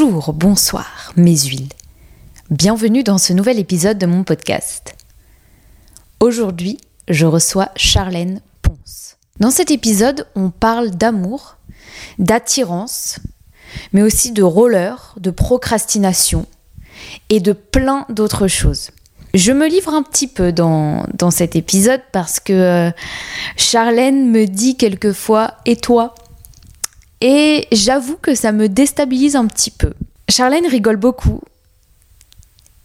Bonjour, bonsoir, mes huiles. Bienvenue dans ce nouvel épisode de mon podcast. Aujourd'hui, je reçois Charlène Ponce. Dans cet épisode, on parle d'amour, d'attirance, mais aussi de roller, de procrastination et de plein d'autres choses. Je me livre un petit peu dans, dans cet épisode parce que euh, Charlène me dit quelquefois Et toi? Et j'avoue que ça me déstabilise un petit peu. Charlène rigole beaucoup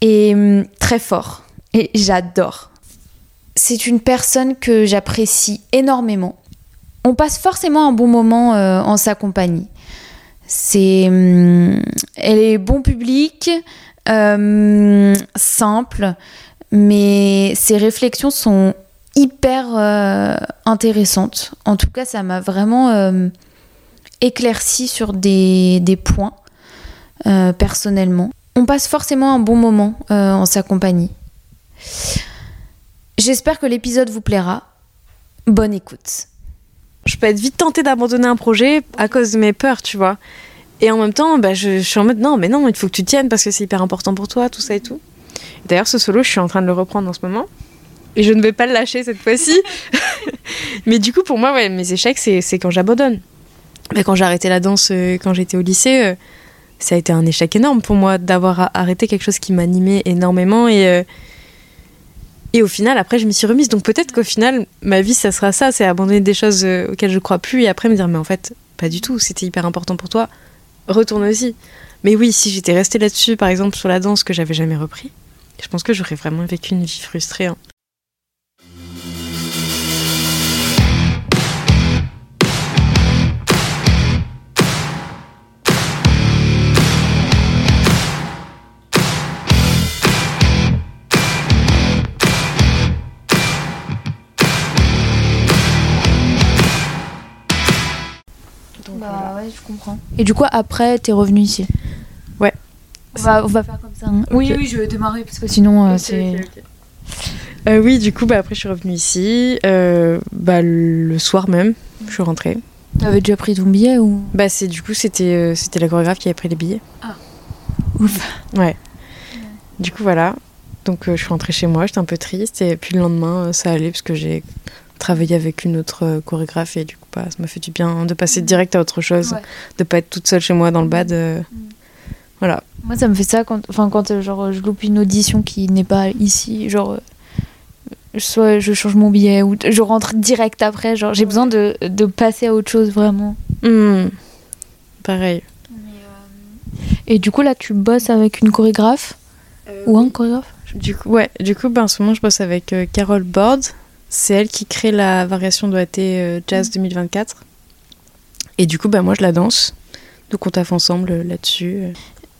et hum, très fort. Et j'adore. C'est une personne que j'apprécie énormément. On passe forcément un bon moment euh, en sa compagnie. C'est, hum, elle est bon public, euh, simple, mais ses réflexions sont hyper euh, intéressantes. En tout cas, ça m'a vraiment éclairci sur des, points euh, personnellement. On passe forcément un bon moment euh, en sa compagnie. J'espère que l'épisode vous plaira. Bonne écoute. Je peux être vite tentée d'abandonner un projet à cause de mes peurs, tu vois. Et en même temps, bah, je, je suis en mode non, mais non, il faut que tu tiennes parce que c'est hyper important pour toi, tout ça et tout. D'ailleurs, ce solo, je suis en train de le reprendre en ce moment. Et je ne vais pas le lâcher cette fois-ci. mais du coup, pour moi, ouais, mes échecs, c'est quand j'abandonne. Mais quand j'ai arrêté la danse, euh, quand j'étais au lycée, euh, ça a été un échec énorme pour moi d'avoir arrêté quelque chose qui m'animait énormément. Et, euh, et au final, après, je m'y suis remise. Donc peut-être qu'au final, ma vie, ça sera ça c'est abandonner des choses auxquelles je crois plus et après me dire, mais en fait, pas du tout, c'était hyper important pour toi. Retourne aussi. Mais oui, si j'étais restée là-dessus, par exemple, sur la danse que j'avais jamais repris, je pense que j'aurais vraiment vécu une vie frustrée. hein. Ouais, je comprends. Et du coup, après, t'es revenu ici Ouais. On va, on va faire comme ça. hein. Oui, oui, je vais démarrer parce que sinon, euh, c'est. Euh, oui, du coup, bah, après, je suis revenue ici. euh, bah, le soir même, je suis rentrée. T'avais déjà pris ton billet ou? Bah, c'est du coup, c'était euh, c'était la chorégraphe qui avait pris les billets. Ouf. Ouais. Du coup, voilà. Donc, je suis rentrée chez moi, j'étais un peu triste. Et puis, le lendemain, ça allait parce que j'ai travaillé avec une autre chorégraphe. Et du coup, bah, ça m'a fait du bien de passer direct à autre chose, Ouais. de pas être toute seule chez moi dans le bad. euh, Voilà. Moi, ça me fait ça quand, enfin, quand euh, genre, je loupe une audition qui n'est pas ici. Genre, euh, soit je change mon billet ou je rentre direct après. Genre, j'ai besoin de, de passer à autre chose vraiment. Hmm. Pareil. Et du coup, là, tu bosses avec une chorégraphe ou un chorégraphe? Du coup, ouais, du coup, ben, en ce moment, je bosse avec euh, Carole Bord. C'est elle qui crée la variation d'OAT euh, Jazz 2024. Et du coup, ben, moi, je la danse. Donc, on taffe ensemble euh, là-dessus.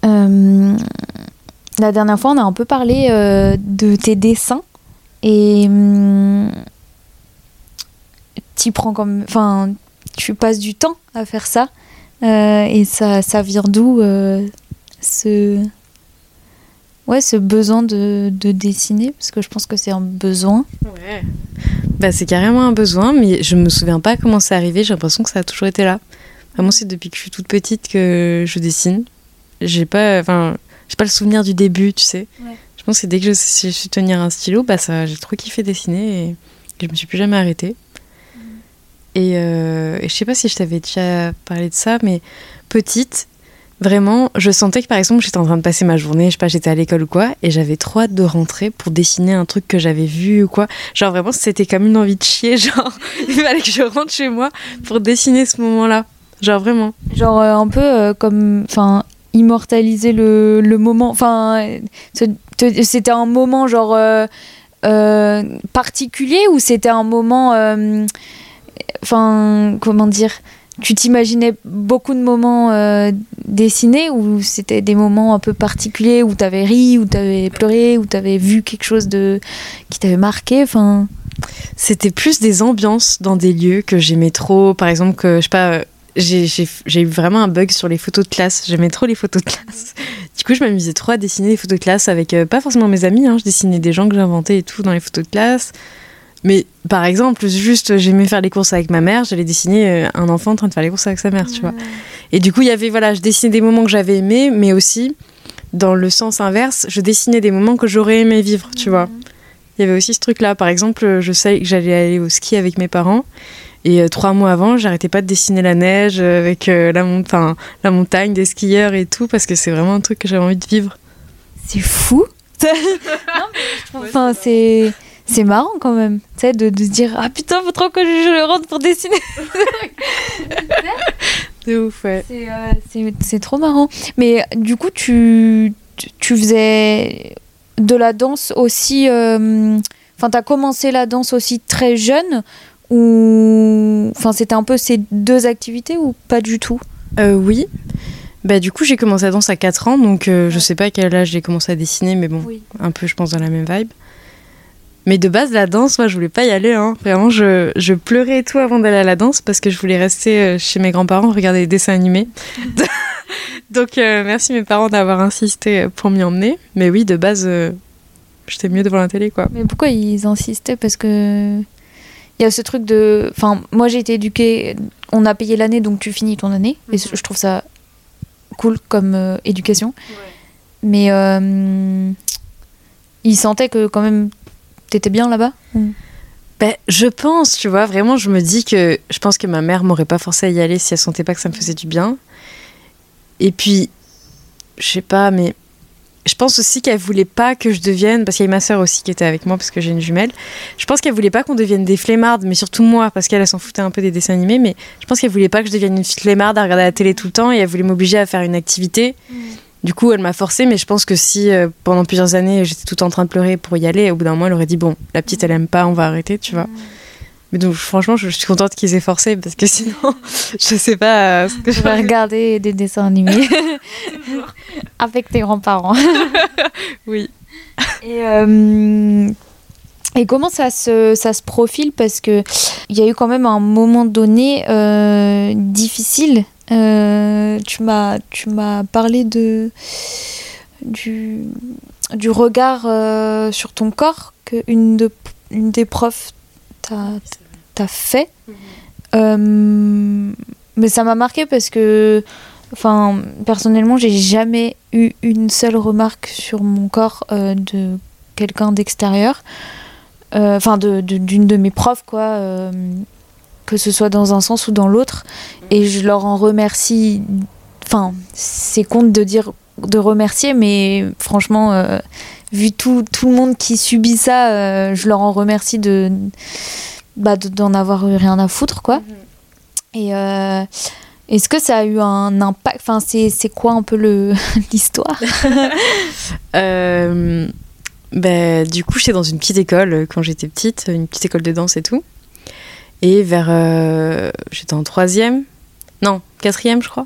euh. La dernière fois, on a un peu parlé euh, de tes dessins et hum, tu prends comme, enfin, tu passes du temps à faire ça Euh, et ça, ça vient d'où ce, ouais, ce besoin de, de dessiner parce que je pense que c'est un besoin. Bah, c'est carrément un besoin, mais je me souviens pas comment c'est arrivé. J'ai l'impression que ça a toujours été là. Vraiment, c'est depuis que je suis toute petite que je dessine. J'ai pas, enfin, j'ai pas le souvenir du début, tu sais. Ouais. Je pense que dès que je, si je suis tenir un stylo, bah ça, j'ai trop kiffé dessiner et je me suis plus jamais arrêtée. Et, euh, et je sais pas si je t'avais déjà parlé de ça, mais petite, vraiment, je sentais que par exemple, j'étais en train de passer ma journée, je sais pas, j'étais à l'école ou quoi, et j'avais trop hâte de rentrer pour dessiner un truc que j'avais vu ou quoi. Genre vraiment, c'était comme une envie de chier, genre, il fallait que je rentre chez moi pour dessiner ce moment-là. Genre vraiment. Genre euh, un peu euh, comme, enfin, immortaliser le, le moment. Enfin, c'était un moment genre euh, particulier ou c'était un moment, enfin, comment dire Tu t'imaginais beaucoup de moments euh, dessinés ou c'était des moments un peu particuliers où t'avais ri, où t'avais pleuré, où t'avais vu quelque chose de qui t'avait marqué? Enfin, C'était plus des ambiances dans des lieux que j'aimais trop. Par exemple, que je sais pas, euh, j'ai eu vraiment un bug sur les photos de classe. J'aimais trop les photos de classe. Du coup, je m'amusais trop à dessiner des photos de classe avec euh, pas forcément mes amis. hein, je dessinais des gens que j'inventais et tout dans les photos de classe. Mais par exemple, juste j'aimais faire les courses avec ma mère, j'allais dessiner euh, un enfant en train de faire les courses avec sa mère, tu vois. Et du coup, il y avait, voilà, je dessinais des moments que j'avais aimés, mais aussi, dans le sens inverse, je dessinais des moments que j'aurais aimé vivre, tu vois. Il y avait aussi ce truc-là. Par exemple, je savais que j'allais aller au ski avec mes parents. Et euh, trois mois avant, j'arrêtais pas de dessiner la neige euh, avec euh, la, mon- enfin, la montagne, des skieurs et tout, parce que c'est vraiment un truc que j'avais envie de vivre. C'est fou. enfin, c'est. C'est marrant quand même, tu sais, de, de se dire Ah putain, faut trop que je, je rentre pour dessiner. De ouf, ouais. C'est, euh, c'est- c'est trop marrant. Mais du coup, tu, tu- faisais de la danse aussi. euh, Enfin, t'as commencé la danse aussi très jeune ou. Enfin, c'était un peu ces deux activités ou pas du tout? Euh, oui. Bah, du coup, j'ai commencé à danser à 4 ans, donc euh, je sais pas à quel âge j'ai commencé à dessiner, mais bon, Oui. un peu, je pense, dans la même vibe. Mais de base, la danse, moi, je voulais pas y aller. Hein. Vraiment, je, je pleurais et tout avant d'aller à la danse parce que je voulais rester euh, chez mes grands-parents, regarder des dessins animés. Donc, euh, merci mes parents d'avoir insisté pour m'y emmener. Mais oui, de base, euh, j'étais mieux devant la télé, quoi. Mais pourquoi ils insistaient? Parce que. Il y a ce truc de. Enfin, moi j'ai été éduquée. On a payé l'année donc tu finis ton année. Et je trouve ça cool comme euh, éducation. Mais. euh, ils sentaient que quand même. T'étais bien là-bas Ben, je pense, tu vois, vraiment, je me dis que je pense que ma mère m'aurait pas forcé à y aller si elle sentait pas que ça me faisait du bien. Et puis, je sais pas, mais je pense aussi qu'elle voulait pas que je devienne, parce qu'il y a ma sœur aussi qui était avec moi, parce que j'ai une jumelle. Je pense qu'elle voulait pas qu'on devienne des flemmardes, mais surtout moi, parce qu'elle elle s'en foutait un peu des dessins animés, mais je pense qu'elle voulait pas que je devienne une flemmarde à regarder la télé tout le temps, et elle voulait m'obliger à faire une activité. Du coup, elle m'a forcée, mais je pense que si euh, pendant plusieurs années j'étais tout en train de pleurer pour y aller, au bout d'un moment, elle aurait dit bon, la petite elle aime pas, on va arrêter, tu vois. Mais donc, franchement, je, je suis contente qu'ils aient forcé parce que sinon, je sais pas euh, ce que Je vais regarder des dessins animés avec tes grands-parents. Oui. Et, euh, et comment ça se, ça se profile? Parce que il y a eu quand même un moment donné euh, difficile. Euh, tu m'as tu m'as parlé de du, du regard euh, sur ton corps que une, de, une des profs t'a t'a fait. Euh, mais ça m'a marqué parce que, enfin, personnellement, j'ai jamais eu une seule remarque sur mon corps de quelqu'un d'extérieur. Enfin, de- de- d'une de, mes profs, quoi. Que ce soit dans un sens ou dans l'autre. Et je leur en remercie. Enfin, c'est con de dire de remercier, mais franchement, euh, vu tout, tout le monde qui subit ça, euh, je leur en remercie de bah, de- d'en avoir eu rien à foutre, quoi. Et euh, est-ce que ça a eu un impact Enfin, c'est quoi un peu l'histoire? Ben, du coup, j'étais dans une petite école quand j'étais petite, une petite école de danse et tout. Et vers. euh, j'étais en troisième, non, quatrième, je crois.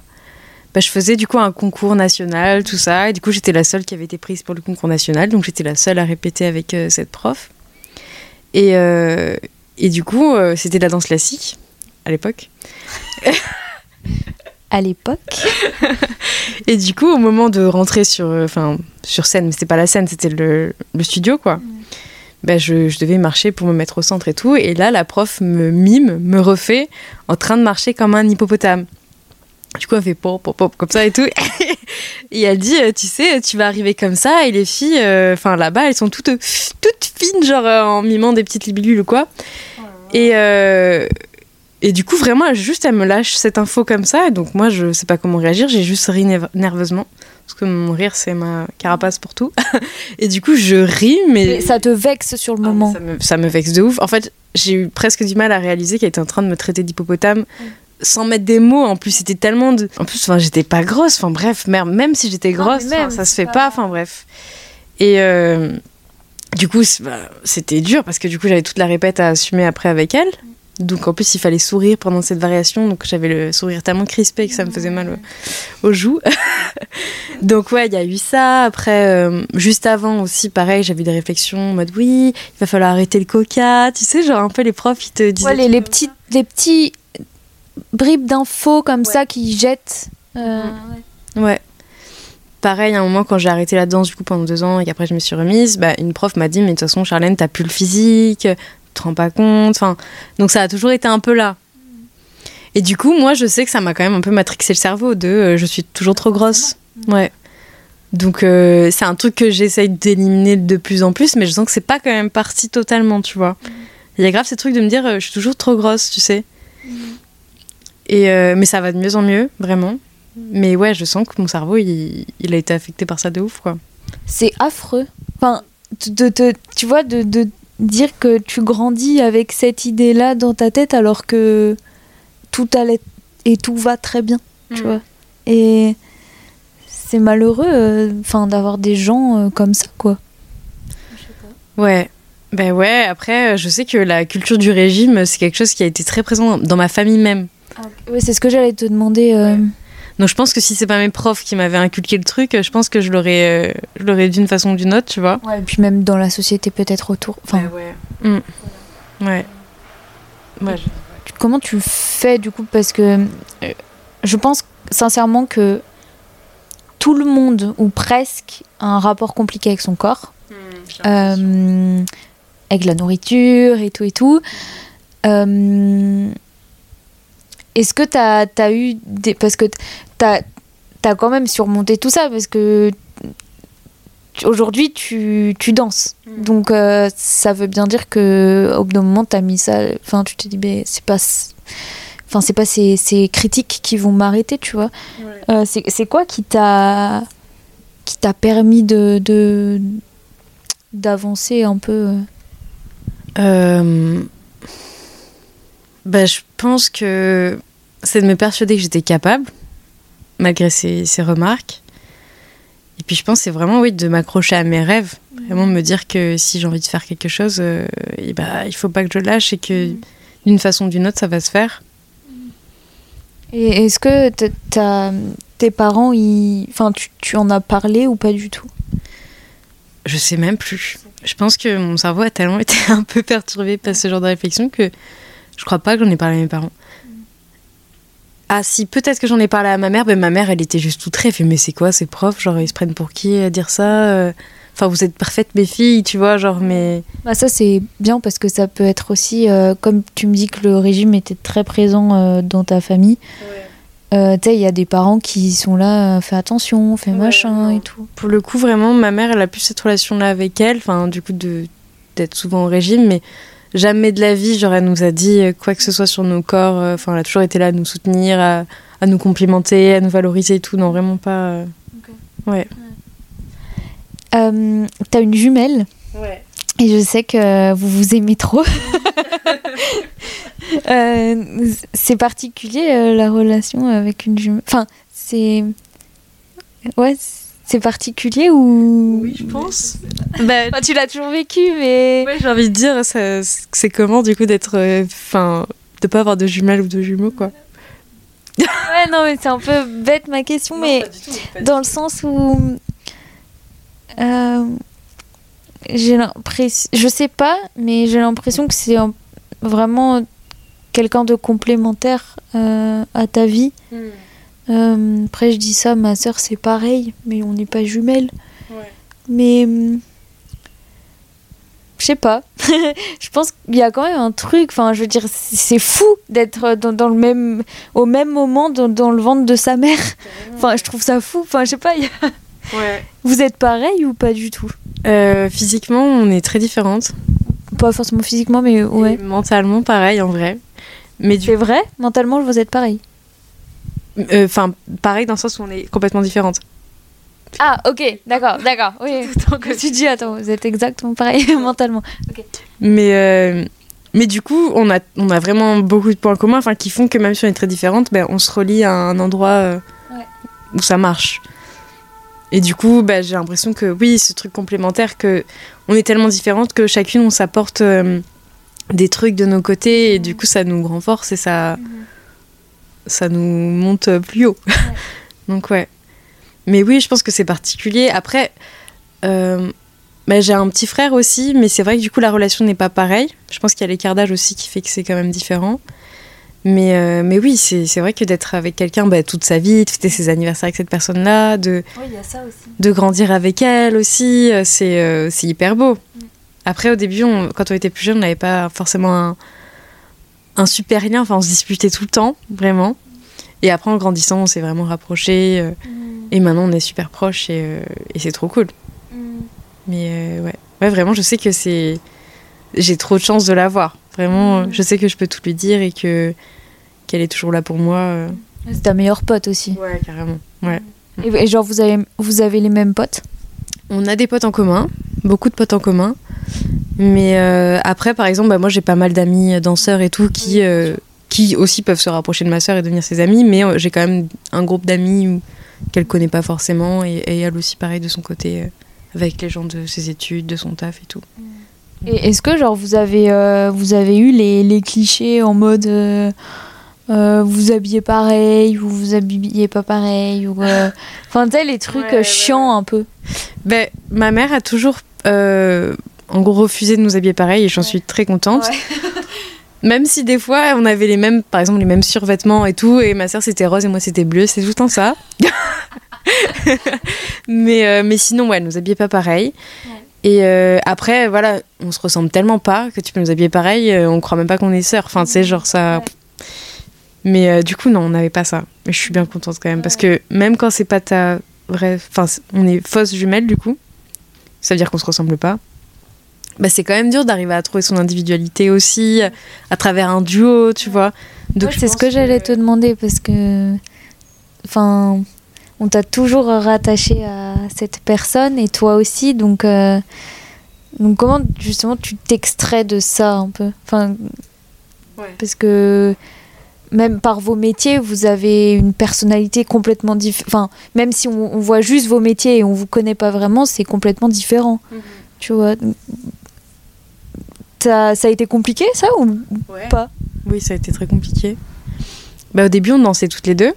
Ben, je faisais du coup un concours national, tout ça. Et du coup, j'étais la seule qui avait été prise pour le concours national. Donc, j'étais la seule à répéter avec euh, cette prof. Et, euh, et du coup, c'était de la danse classique à l'époque. à l'époque Et du coup, au moment de rentrer sur, enfin, sur scène, mais c'était pas la scène, c'était le, le studio, quoi. Ben, je, je devais marcher pour me mettre au centre et tout. Et là, la prof me mime, me refait en train de marcher comme un hippopotame. Du coup, elle fait pop, pop, pop, comme ça et tout. et elle dit, euh, tu sais, tu vas arriver comme ça. Et les filles, euh, enfin, là-bas, elles sont toutes, toutes fines, genre euh, en mimant des petites libilules ou quoi. Et, euh, et du coup, vraiment, elle- juste, elle me lâche cette info comme ça. Et donc, moi, je sais pas comment réagir. J'ai juste ri nerv- nerveusement. Parce que mon rire, c'est ma carapace pour tout. et du coup, je ris, mais. Mais ça te vexe sur le Ah, moment. ça, me, ça me vexe de ouf. En fait, j'ai eu presque du mal à réaliser qu'elle était en train de me traiter d'hippopotame. Sans mettre des mots, en plus c'était tellement de. En plus, enfin, j'étais pas grosse. Enfin bref, merde, même si j'étais grosse, même, ça se fait pas- pas. Enfin bref. Et euh, du coup, bah, c'était dur parce que du coup, j'avais toute la répète à assumer après avec elle. Donc en plus, il fallait sourire pendant cette variation. Donc j'avais le sourire tellement crispé que ça me faisait mal au- aux joues. donc ouais, il y a eu ça. Après, euh, juste avant aussi, pareil, j'avais eu des réflexions en mode oui, il va falloir arrêter le coca. Tu sais, genre un peu les profs, ils te disaient. Ouais, les, les petits, les petits bribes d'infos comme ça qui jettent. euh, Ouais. Pareil, à un moment, quand j'ai arrêté la danse du coup pendant deux ans et qu'après je me suis remise, bah, une prof m'a dit Mais de toute façon, Charlène, t'as plus le physique, te rends pas compte. Enfin, donc ça a toujours été un peu là. Et du coup, moi, je sais que ça m'a quand même un peu matrixé le cerveau de euh, je suis toujours trop grosse. Ouais. Donc, euh, c'est un truc que j'essaye d'éliminer de plus en plus, mais je sens que c'est pas quand même parti totalement, tu vois. Il y a grave ces trucs de me dire euh, je suis toujours trop grosse, tu sais. Et, euh, mais ça va de mieux en mieux, vraiment. Mais ouais, je sens que mon cerveau, il, il a été affecté par ça de ouf, quoi. C'est affreux. Enfin, de, de- tu vois, de, de dire que tu grandis avec cette idée-là dans ta tête alors que tout allait et tout va très bien, tu Mm. vois. Et c'est malheureux euh, enfin, d'avoir des gens euh, comme ça, quoi. Ouais. Ben ouais, après, euh, je sais que la culture du régime, c'est quelque chose qui a été très présent dans ma famille même. Ouais, c'est ce que j'allais te demander. euh, Donc je pense que si c'est pas mes profs qui m'avaient inculqué le truc, je pense que je l'aurais, euh, je l'aurais d'une façon ou d'une autre, tu vois. ouais, et puis même dans la société peut-être autour. Enfin, ouais. Mm. Ouais. Ouais, comment tu fais du coup Parce que euh, je pense sincèrement que tout le monde, ou presque, a un rapport compliqué avec son corps. Euh, avec la nourriture et tout et tout. Euh, Est-ce que tu as, eu des... Parce que tu as, quand même surmonté tout ça, parce que aujourd'hui tu, tu danses. Mm. Donc euh, ça veut bien dire que au bout d'un moment tu as mis ça... Enfin tu t'es dit, ben, c'est pas... Enfin, c'est pas ces, ces critiques qui vont m'arrêter, tu vois. Euh, c'est c'est quoi qui t'a qui t'a permis de de- d'avancer un peu euh? Euh, bah, je pense que c'est de me persuader que j'étais capable, malgré ces, ces remarques. Et puis je pense que c'est vraiment oui, de m'accrocher à mes rêves. Vraiment me dire que si j'ai envie de faire quelque chose, euh, et bah, il faut pas que je lâche et que d'une façon ou d'une autre, ça va se faire. Et est-ce que t'as- tes parents, ils... enfin, tu, tu en as parlé ou pas du tout? Je sais même plus. Je pense que mon cerveau a tellement été un peu perturbé par ce genre de réflexion que je crois pas que j'en ai parlé à mes parents. Ah si, peut-être que j'en ai parlé à ma mère, mais ma mère, elle était juste très, elle fait mais c'est quoi ces profs? Genre ils se prennent pour qui à dire ça euh? Enfin vous êtes parfaites mes filles, tu vois, genre mais... bah, Ça, c'est bien parce que ça peut être aussi, euh, comme tu me dis que le régime était très présent euh, dans ta famille, euh, tu sais, il y a des parents qui sont là, euh, fais attention, fais Ouais, machin et tout. Pour le coup, vraiment, ma mère, elle a plus cette relation-là avec elle, enfin du coup de d'être souvent au régime, mais jamais de la vie, genre elle nous a dit euh, quoi que ce soit sur nos corps, euh, enfin elle a toujours été là à nous soutenir, à, à nous complimenter, à nous valoriser et tout, non vraiment pas... euh, Ouais. Euh, T'as une jumelle Ouais. Et je sais que vous vous aimez trop. Euh, c'est particulier euh, la relation avec une jumelle. Enfin, c'est. Ouais, c'est particulier ou? Oui, je pense. Bah, Enfin, tu l'as toujours vécu, mais. ouais, j'ai envie de dire, ça- c'est comment du coup d'être... euh, Enfin, de pas avoir de jumelles ou de jumeaux, quoi. Ouais, non, mais c'est un peu bête ma question, mais dans le sens où. euh, j'ai l'impression. Je sais pas, mais j'ai l'impression que c'est vraiment quelqu'un de complémentaire euh, à ta vie. Euh, après, je dis ça, ma sœur, c'est pareil, mais on n'est pas jumelles. Ouais. Mais. hum, Je sais pas. je pense qu'il y a quand même un truc. Enfin, je veux dire, c'est c'est fou d'être dans, dans le même, au même moment dans, dans le ventre de sa mère. Enfin, je trouve ça fou. Enfin, je sais pas. il y a- Ouais. Vous êtes pareil ou pas du tout? Euh, physiquement, on est très différentes. Pas forcément physiquement, mais ouais. Et mentalement, pareil, en vrai. Mais du C'est vrai? Mentalement, vous êtes pareil? Euh, Enfin, pareil dans le sens où on est complètement différentes. Ah, ok, d'accord, d'accord. Oui, donc tu dis, attends, vous êtes exactement pareil mentalement. Mais, euh, mais du coup, on a, on a vraiment beaucoup de points communs enfin, qui font que même si on est très différentes, ben, on se relie à un endroit euh, Ouais. où ça marche. Et du coup, ben, j'ai l'impression que oui, ce truc complémentaire, que on est tellement différentes que chacune, on s'apporte euh, des trucs de nos côtés et du coup, ça nous renforce et ça, ça nous monte plus haut. Donc ouais. Mais oui, je pense que c'est particulier. Après, euh, bah, j'ai un petit frère aussi, mais c'est vrai que du coup la relation n'est pas pareille. Je pense qu'il y a l'écart d'âge aussi qui fait que c'est quand même différent. Mais, euh, mais oui, c'est vrai que d'être avec quelqu'un bah, toute sa vie, de fêter ses anniversaires avec cette personne-là, de, Oui, grandir avec elle aussi, euh, c'est euh, hyper beau. Après, au début, on- quand on était plus jeune, on n'avait pas forcément un, un super lien. Enfin, on se disputait tout le temps, vraiment. Et après, en grandissant, on s'est vraiment rapprochés. euh, et maintenant, on est super proches et, euh, et c'est trop cool. Mais euh, ouais. ouais, vraiment, je sais que c'est. J'ai trop de chance de l'avoir. Vraiment, euh, je sais que je peux tout lui dire et que qu'elle est toujours là pour moi. C'est ta meilleure pote aussi. Ouais, carrément. Ouais. Et, et genre, vous avez, vous avez les mêmes potes? On a des potes en commun, beaucoup de potes en commun. Mais euh, après, par exemple, bah, moi j'ai pas mal d'amis danseurs et tout qui, euh, qui aussi peuvent se rapprocher de ma sœur et devenir ses amis. Mais euh, j'ai quand même un groupe d'amis qu'elle connaît pas forcément et, et elle aussi pareil de son côté avec les gens de ses études, de son taf et tout. Et est-ce que genre vous avez vous avez eu les, les clichés en mode euh, vous habillez pareil ou vous habillez pas pareil ou euh, enfin tu sais les trucs Ouais, euh, ouais, chiants un peu. Ben, ma mère a toujours euh, en gros refusé de nous habiller pareil et j'en suis très contente. Même si des fois on avait les mêmes, par exemple les mêmes survêtements et tout, et ma soeur c'était rose et moi c'était bleu, c'est tout le temps ça. mais, euh, mais sinon, ouais, elle nous habillait pas pareil. Et euh, après, voilà, on se ressemble tellement pas que tu peux nous habiller pareil, euh, on croit même pas qu'on est sœurs. Enfin, tu sais, genre ça. Mais euh, du coup, non, on n'avait pas ça. Mais je suis bien contente quand même, parce que même quand c'est pas ta vraie. Enfin, on est fausses jumelles du coup, ça veut dire qu'on se ressemble pas. Bah, c'est quand même dur d'arriver à trouver son individualité aussi, à travers un duo, tu vois. Donc c'est ce que j'allais te demander parce que enfin on t'a toujours rattaché à cette personne et toi aussi donc euh, donc comment justement tu t'extrais de ça un peu? Enfin Ouais. parce que même par vos métiers vous avez une personnalité complètement différente enfin même si on, on voit juste vos métiers et on vous connaît pas vraiment c'est complètement différent tu vois ça, ça a été compliqué ça ou Ouais. pas? Oui, ça a été très compliqué. Bah, au début, on dansait toutes les deux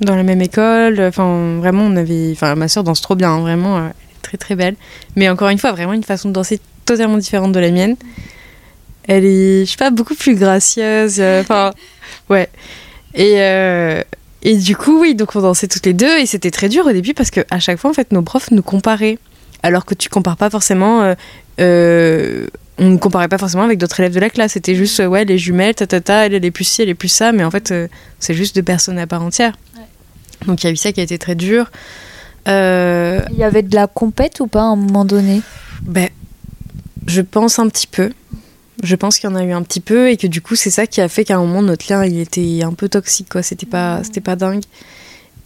dans la même école. Enfin, vraiment, on avait. Enfin, ma soeur danse trop bien, hein, vraiment, euh, elle est très très belle. Mais encore une fois, vraiment une façon de danser totalement différente de la mienne. Elle est, je sais pas, beaucoup plus gracieuse. euh, Enfin, ouais. Et, euh, et du coup, oui, donc on dansait toutes les deux et c'était très dur au début parce que à chaque fois, en fait, nos profs nous comparaient. Alors que tu compares pas forcément. euh, euh, on ne comparait pas forcément avec d'autres élèves de la classe. C'était juste, ouais, les jumelles, ta, ta, ta, elle, elle est plus ci, elle est plus ça. Mais en fait, c'est juste deux personnes à part entière. Donc il y a eu ça qui a été très dur. Il y avait de la compète ou pas à un moment donné? ben, je pense un petit peu. Je pense qu'il y en a eu un petit peu et que du coup, c'est ça qui a fait qu'à un moment, notre lien, il était un peu toxique, quoi. C'était pas, c'était pas dingue.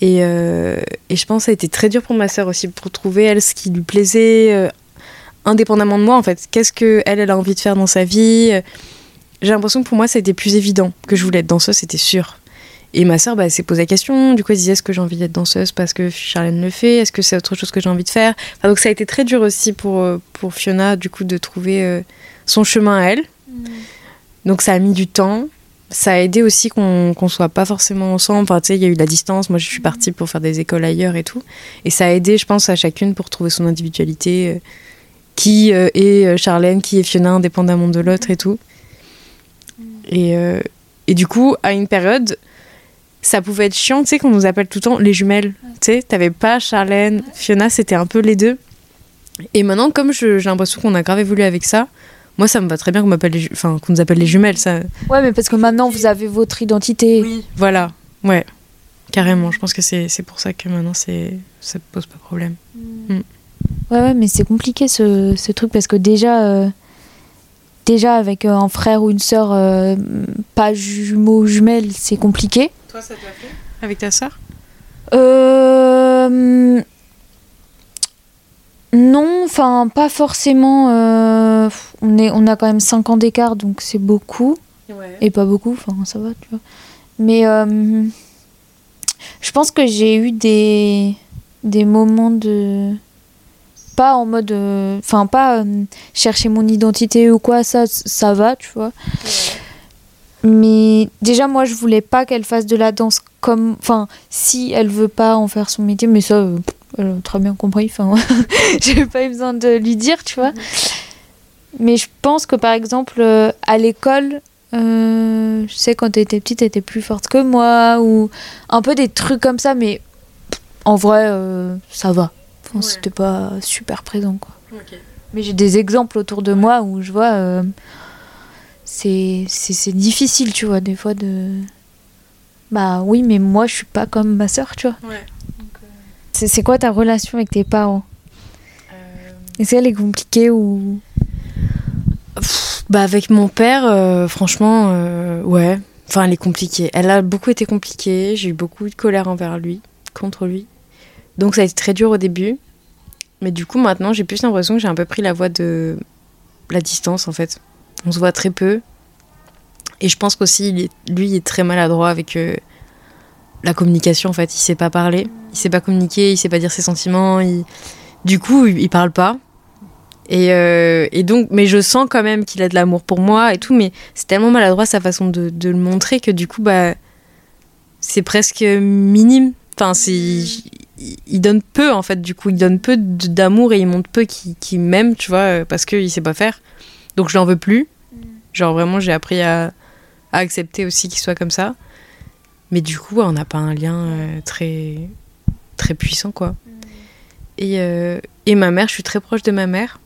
Et, euh, et je pense que ça a été très dur pour ma sœur aussi, pour trouver, elle, ce qui lui plaisait, euh, indépendamment de moi, en fait. Qu'est-ce que elle, elle a envie de faire dans sa vie euh, J'ai l'impression que pour moi, ça a été plus évident que je voulais être danseuse, c'était sûr. Et ma sœur, bah, elle s'est posé la question. Du coup, elle disait est-ce que j'ai envie d'être danseuse parce que Charlène le fait? Est-ce que c'est autre chose que j'ai envie de faire? Enfin, Donc, ça a été très dur aussi pour, pour Fiona, du coup, de trouver euh, son chemin à elle. Donc, ça a mis du temps. Ça a aidé aussi qu'on qu'on soit pas forcément ensemble. Enfin, tu sais, il y a eu la distance. Moi, je suis partie pour faire des écoles ailleurs et tout. Et ça a aidé, je pense, à chacune pour trouver son individualité. euh, qui euh, est euh, Charlène, qui est Fiona, indépendamment de l'autre et tout. Et, euh, et du coup, à une période, ça pouvait être chiant, tu sais, qu'on nous appelle tout le temps les jumelles. Tu sais, t'avais pas Charlène, Fiona, c'était un peu les deux. Et maintenant, comme j'ai l'impression qu'on a grave évolué avec ça, moi, ça me va très bien qu'on m'appelle les ju- enfin, qu'on nous appelle les jumelles. Ça... Ouais, mais parce que maintenant vous avez votre identité. Voilà, ouais, carrément. Je pense que c'est c'est pour ça que maintenant, c'est ça pose pas problème. Ouais, ouais, mais c'est compliqué ce, ce truc parce que déjà, euh, déjà avec euh, un frère ou une sœur euh, pas jumeaux jumelles, c'est compliqué. Toi, ça t'a fait? Avec ta sœur? Euh, non, enfin pas forcément. euh, on est, on a quand même 5 ans d'écart, donc c'est beaucoup Ouais. et pas beaucoup. Enfin, ça va, tu vois. Mais euh, je pense que j'ai eu des des moments de pas en mode euh, enfin pas euh, chercher mon identité ou quoi ça ça va tu vois mais déjà moi je voulais pas qu'elle fasse de la danse comme enfin si elle veut pas en faire son métier mais ça elle a très bien compris enfin j'ai pas eu besoin de lui dire tu vois mais je pense que par exemple euh, à l'école euh, je sais quand t'étais petite t'étais plus forte que moi ou un peu des trucs comme ça mais en vrai euh, ça va Enfin, Ouais. c'était pas super présent quoi mais j'ai des exemples autour de moi où je vois euh, c'est c'est difficile, tu vois, des fois de. Bah oui, mais moi je suis pas comme ma soeur, tu vois. Ouais. C'est quoi ta relation avec tes parents? Est-ce qu'elle est compliquée ou? Bah avec mon père, euh, franchement, euh, ouais. Enfin, elle est compliquée. Elle a beaucoup été compliquée. J'ai eu beaucoup de colère envers lui, contre lui. Donc ça a été très dur au début. Mais du coup, maintenant, j'ai plus l'impression que j'ai un peu pris la voie de la distance, en fait. On se voit très peu. Et je pense qu'aussi, lui, il est très maladroit avec euh, la communication, en fait. Il sait pas parler, il sait pas communiquer, il sait pas dire ses sentiments. il- Du coup, il, parle pas. Et, euh, et donc, mais je sens quand même qu'il a de l'amour pour moi et tout, mais c'est tellement maladroit sa façon de, de le montrer que du coup, bah, c'est presque minime. Enfin, c'est, il, donne peu en fait, du coup, il donne peu d'amour et il montre peu qu'il qu'il m'aime, tu vois, euh, parce qu'il sait pas faire. Donc, je l'en veux plus. Genre, vraiment, j'ai appris à, à accepter aussi qu'il soit comme ça. Mais du coup, on n'a pas un lien euh, très, très puissant, quoi. Et, euh, et ma mère, je suis très proche de ma mère.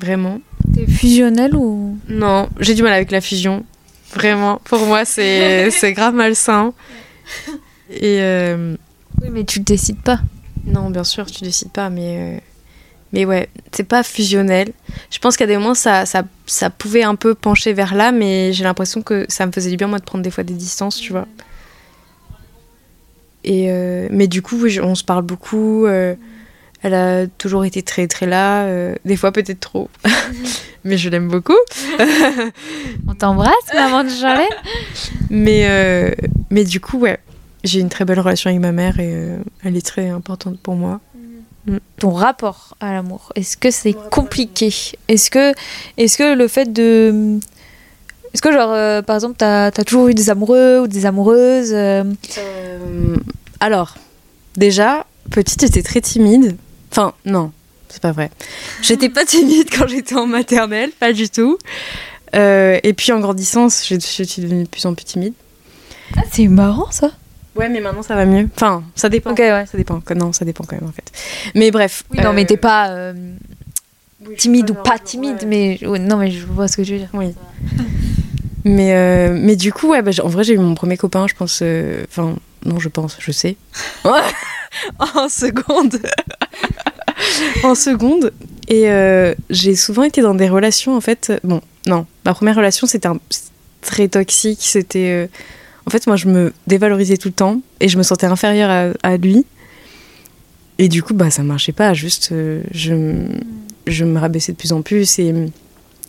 Vraiment. T'es fusionnelle ou? Non, j'ai du mal avec la fusion. Vraiment. Pour moi, c'est c'est grave malsain. Et euh, Oui, mais tu décides pas. non, bien sûr, tu décides pas, mais, mais ouais, c'est pas fusionnel. Je pense qu'à des moments, ça, ça, ça pouvait un peu pencher vers là, mais j'ai l'impression que ça me faisait du bien, moi, de prendre des fois des distances, tu vois. Et, euh, mais du coup, oui, on se parle beaucoup. euh, elle a toujours été très, très là. euh, des fois, peut-être trop. mais je l'aime beaucoup. On t'embrasse, maman de Charlotte Mais, euh, mais du coup, ouais, j'ai une très belle relation avec ma mère et euh, elle est très importante pour moi. Ton rapport à l'amour, est-ce que c'est compliqué? Est-ce que, est que le fait de. Est-ce que, genre, euh, par exemple, t'as as toujours eu des amoureux ou des amoureuses euh, Euh, alors, déjà, petite, j'étais très timide. Enfin, non, c'est pas vrai. J'étais pas timide quand j'étais en maternelle, pas du tout. Et puis en grandissant, je, je suis devenue de plus en plus timide. Ah, c'est marrant ça Ouais, mais maintenant ça va mieux. Enfin, ça dépend. Ok, ouais. Ça dépend. Non, ça dépend quand même en fait. Mais bref. Oui, non, mais t'es pas oui, timide ou pas timide, ouais. mais. ouais, non, mais je vois ce que tu veux dire. Oui. Mais, euh, mais du coup, ouais, bah, en vrai, j'ai eu mon premier copain, je pense. euh, Enfin, non, je pense, je sais. en seconde. en seconde. Et euh, j'ai souvent été dans des relations, en fait. Bon, non, ma première relation, c'était un- très toxique. C'était. en fait, moi, je me dévalorisais tout le temps et je me sentais inférieure à, à lui. Et du coup, bah, ça marchait pas. Juste, je, je me rabaissais de plus en plus et.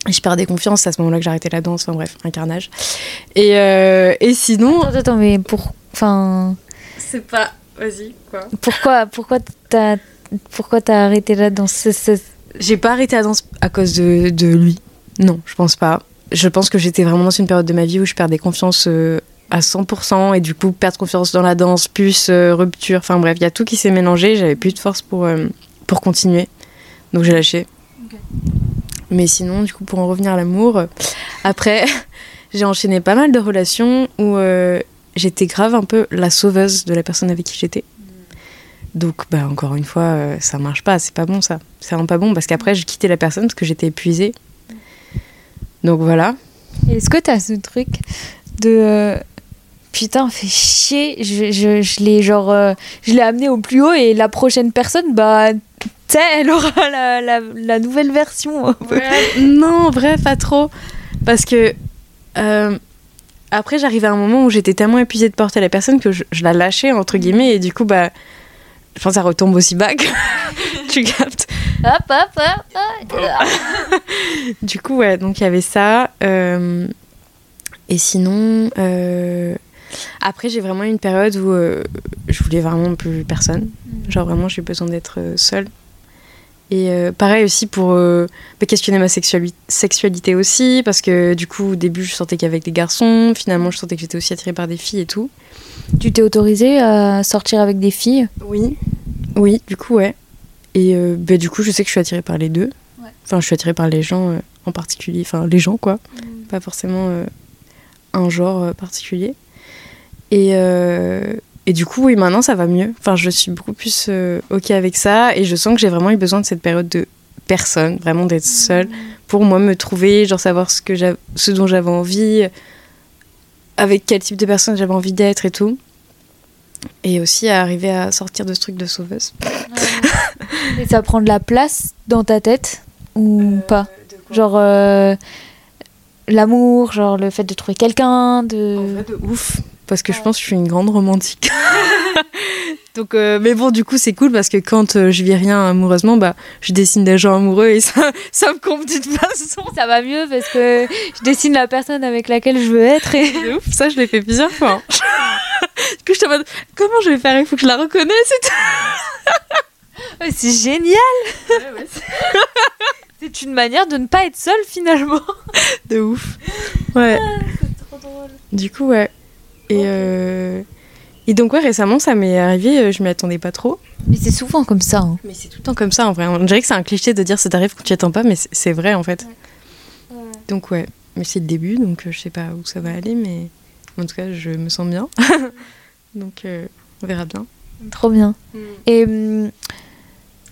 Je perdais confiance, c'est à ce moment-là que j'arrêtais la danse, enfin bref, un carnage. Et, euh, et sinon. Attends, attends, mais pour. Enfin. C'est pas. Vas-y, quoi Pourquoi, pourquoi t'as. Pourquoi t'as arrêté la danse? J'ai pas arrêté la danse à cause de, de lui. Non, je pense pas. Je pense que j'étais vraiment dans une période de ma vie où je perdais confiance euh, à 100% et du coup, perdre confiance dans la danse, plus euh, rupture, enfin bref, il y a tout qui s'est mélangé. J'avais plus de force pour, pour continuer. Donc j'ai lâché. Mais sinon, du coup, pour en revenir à l'amour, euh, après, j'ai enchaîné pas mal de relations où euh, j'étais grave un peu la sauveuse de la personne avec qui j'étais. Donc, bah, encore une fois, euh, ça marche pas, c'est pas bon ça. C'est vraiment pas bon parce qu'après, j'ai quitté la personne parce que j'étais épuisée. Donc voilà. Est-ce que t'as ce truc de. euh, Putain, fait chier, je, je, je l'ai genre. je l'ai amené au plus haut et la prochaine personne, bah. Tu sais, elle aura la, la, la nouvelle version. non, vrai, pas trop. Parce que euh, après, j'arrivais à un moment où j'étais tellement épuisée de porter la personne que je, je la lâchais, entre guillemets, et du coup, bah. Je pense que ça retombe aussi bas que tu captes. hop, hop, hop, hop. Du coup, ouais, donc il y avait ça. euh, et sinon, euh, après, j'ai vraiment eu une période où euh, je voulais vraiment plus personne. Genre, vraiment, j'ai besoin d'être seule. Et euh, pareil aussi pour euh, bah, questionner ma sexuali- sexualité aussi, parce que du coup, au début, je sentais qu'avec des garçons, finalement, je sentais que j'étais aussi attirée par des filles et tout. Tu t'es autorisée à sortir avec des filles? Oui, oui, du coup, ouais. Et euh, bah, du coup, je sais que je suis attirée par les deux. Ouais. Enfin, je suis attirée par les gens euh, en particulier, enfin, les gens, quoi. Pas forcément euh, un genre particulier. Et, et du coup, oui, maintenant, ça va mieux. Enfin, je suis beaucoup plus euh, OK avec ça. Et je sens que j'ai vraiment eu besoin de cette période de personne, vraiment d'être seule, pour moi me trouver, genre savoir ce, que ce dont j'avais envie, avec quel type de personne j'avais envie d'être et tout. Et aussi à arriver à sortir de ce truc de sauveuse. Et ça prend de la place dans ta tête ou Euh, pas Genre euh, l'amour, genre le fait de trouver quelqu'un, En de. vrai, de ouf. Parce que je pense que je suis une grande romantique. Donc, euh, mais bon, du coup, c'est cool parce que quand euh, je vis rien amoureusement, bah, je dessine des gens amoureux et ça, ça me comble d'une façon. Ça va mieux parce que je dessine la personne avec laquelle je veux être et. Ouf, ça, je l'ai fait plusieurs fois. du coup, je mode, comment je vais faire? Il faut que je la reconnaisse et tout. C'est génial C'est une manière de ne pas être seule finalement. De ouf. Ouais. Trop drôle. Du coup, ouais. Et, euh, et donc, ouais, récemment, ça m'est arrivé, euh, je m'y attendais pas trop. Mais c'est souvent comme ça. hein. Mais c'est tout le temps comme ça, en vrai. On dirait que c'est un cliché de dire ça t'arrive quand tu y attends pas, mais c'est- vrai, en fait. Donc, ouais. Mais c'est le début, donc euh, je sais pas où ça va aller, mais en tout cas, je me sens bien. donc, euh, on verra bien. Trop bien. Et hum,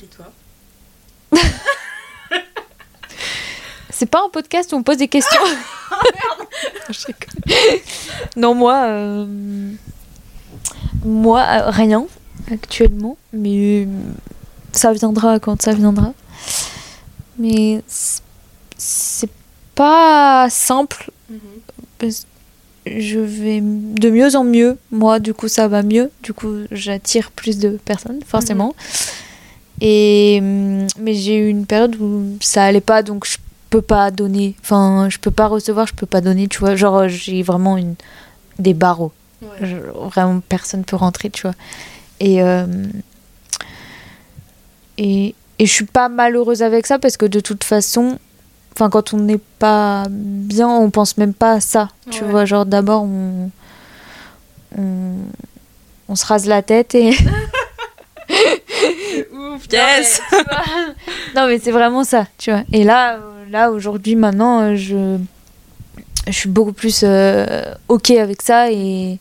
Et toi? c'est pas un podcast où on pose des questions. Je rigole. non, moi. euh, Moi, euh, rien actuellement. Mais euh, ça viendra quand ça viendra. Mais c'est- pas simple. parce- Je vais de mieux en mieux. Moi, du coup, ça va mieux. Du coup, j'attire plus de personnes, forcément. Et hum, mais j'ai eu une période où ça allait pas, donc je peux pas donner. Enfin, je peux pas recevoir, je peux pas donner. Tu vois, genre j'ai vraiment une des barreaux. Je- vraiment, personne peut rentrer, tu vois. Et euh, et et je suis pas malheureuse avec ça parce que de toute façon, enfin quand on n'est pas bien, on pense même pas à ça. Tu Ouais. vois, genre d'abord on, on on se rase la tête et Ouf, yes non mais, c'est vraiment ça, tu vois. Et là, là aujourd'hui, maintenant, euh, je, je suis beaucoup plus euh, ok avec ça et,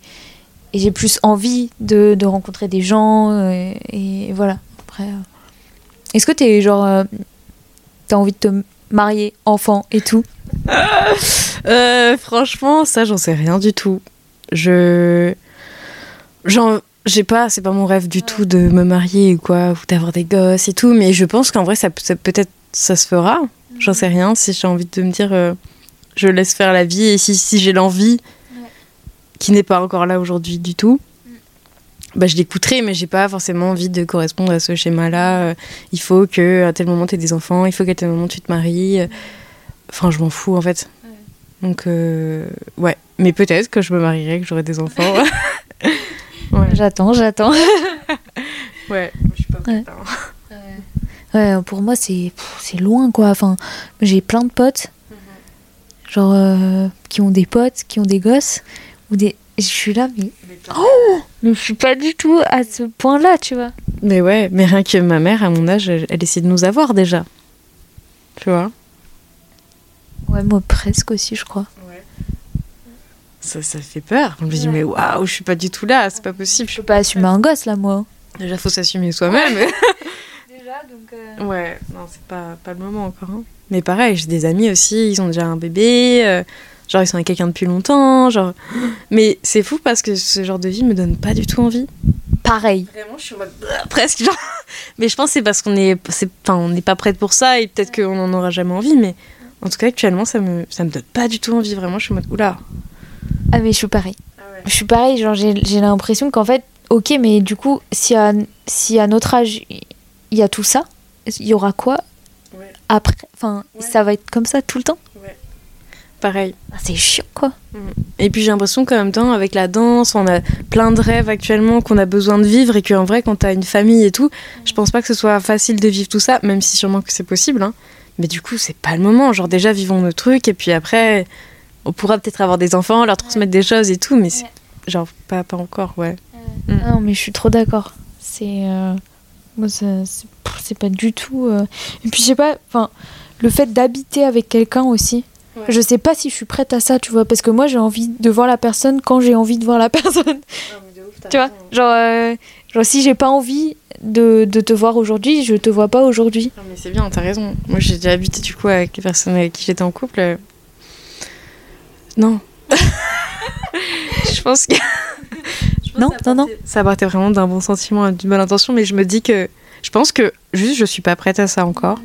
et j'ai plus envie de, de rencontrer des gens euh, et, voilà. Après, est-ce que t'es genre, t'as envie de te marier, enfant et tout? Franchement, ça, j'en sais rien du tout. Je. J'en. J'ai pas, c'est pas mon rêve du tout de me marier ou quoi, ou d'avoir des gosses et tout, mais je pense qu'en vrai, ça, ça peut-être ça se fera. J'en sais rien. Si j'ai envie de me dire, euh, je laisse faire la vie, et si, si j'ai l'envie, qui n'est pas encore là aujourd'hui du tout, bah, je l'écouterai, mais j'ai pas forcément envie de correspondre à ce schéma-là. Euh, il faut que à tel moment tu aies des enfants, il faut qu'à tel moment tu te maries. Enfin, je m'en fous en fait. Donc, euh, ouais. Mais peut-être que je me marierai, que j'aurai des enfants. ouais. J'attends, j'attends. Ouais. Je suis pas prête, prête. Ouais, pour moi, c'est c'est loin, quoi. Enfin, j'ai plein de potes, genre, euh, qui ont des potes, qui ont des gosses, ou des... Je suis là, mais... Mais je suis pas du tout à ce point-là, tu vois. Mais ouais, mais rien que ma mère, à mon âge, elle, elle essaie de nous avoir déjà. Tu vois? Ouais, moi, presque aussi, je crois. ça, ça fait peur. Je me dis, mais waouh, je suis pas du tout là, c'est pas possible. Je peux pas assumer un gosse, là, moi. Déjà, faut s'assumer soi-même. Déjà, donc... Ouais, non, c'est pas, pas le moment encore. hein. Mais pareil, j'ai des amis aussi, ils ont déjà un bébé, euh, genre ils sont avec quelqu'un depuis longtemps, genre... Mais c'est fou parce que ce genre de vie me donne pas du tout envie. Pareil. Vraiment, je suis en mode... presque, genre... Mais je pense que c'est parce qu'on est, c'est, enfin, on n'est pas prête pour ça et peut-être qu'on en aura jamais envie, mais en tout cas, actuellement, ça me, ça me donne pas du tout envie, vraiment, je suis en mode... Oula Ah, mais je suis pareil. Je suis pareil, genre, j'ai j'ai l'impression qu'en fait, ok, mais du coup, si à, si à notre âge, il y a tout ça, il y aura quoi Ouais. après? Enfin, Ouais. ça va être comme ça tout le temps? Pareil. Ah, C'est chiant, quoi. Et puis j'ai l'impression qu'en même temps, avec la danse, on a plein de rêves actuellement qu'on a besoin de vivre et qu'en vrai, quand t'as une famille et tout, je pense pas que ce soit facile de vivre tout ça, même si sûrement que c'est possible. hein. Mais du coup, c'est pas le moment. Genre, déjà, vivons nos trucs et puis après, on pourra peut-être avoir des enfants, leur transmettre des choses et tout, mais c'est genre pas, pas encore, ouais. Mm. Non, mais je suis trop d'accord. C'est. euh, Moi, ça- c'est pas du tout. euh, Et puis, je sais pas, enfin, le fait d'habiter avec quelqu'un aussi. Ouais. Je sais pas si je suis prête à ça, tu vois, parce que moi, j'ai envie de voir la personne quand j'ai envie de voir la personne. Tu vois, genre, euh, genre si j'ai pas envie de, de te voir aujourd'hui, je te vois pas aujourd'hui. Non, mais c'est bien, t'as raison. Moi, j'ai déjà habité du coup avec les personnes avec qui j'étais en couple. euh, Non. je pense que. Non, ça non, non. Ça partait vraiment d'un bon sentiment, et d'une bonne intention, mais je me dis que. Je pense que juste, je suis pas prête à ça encore.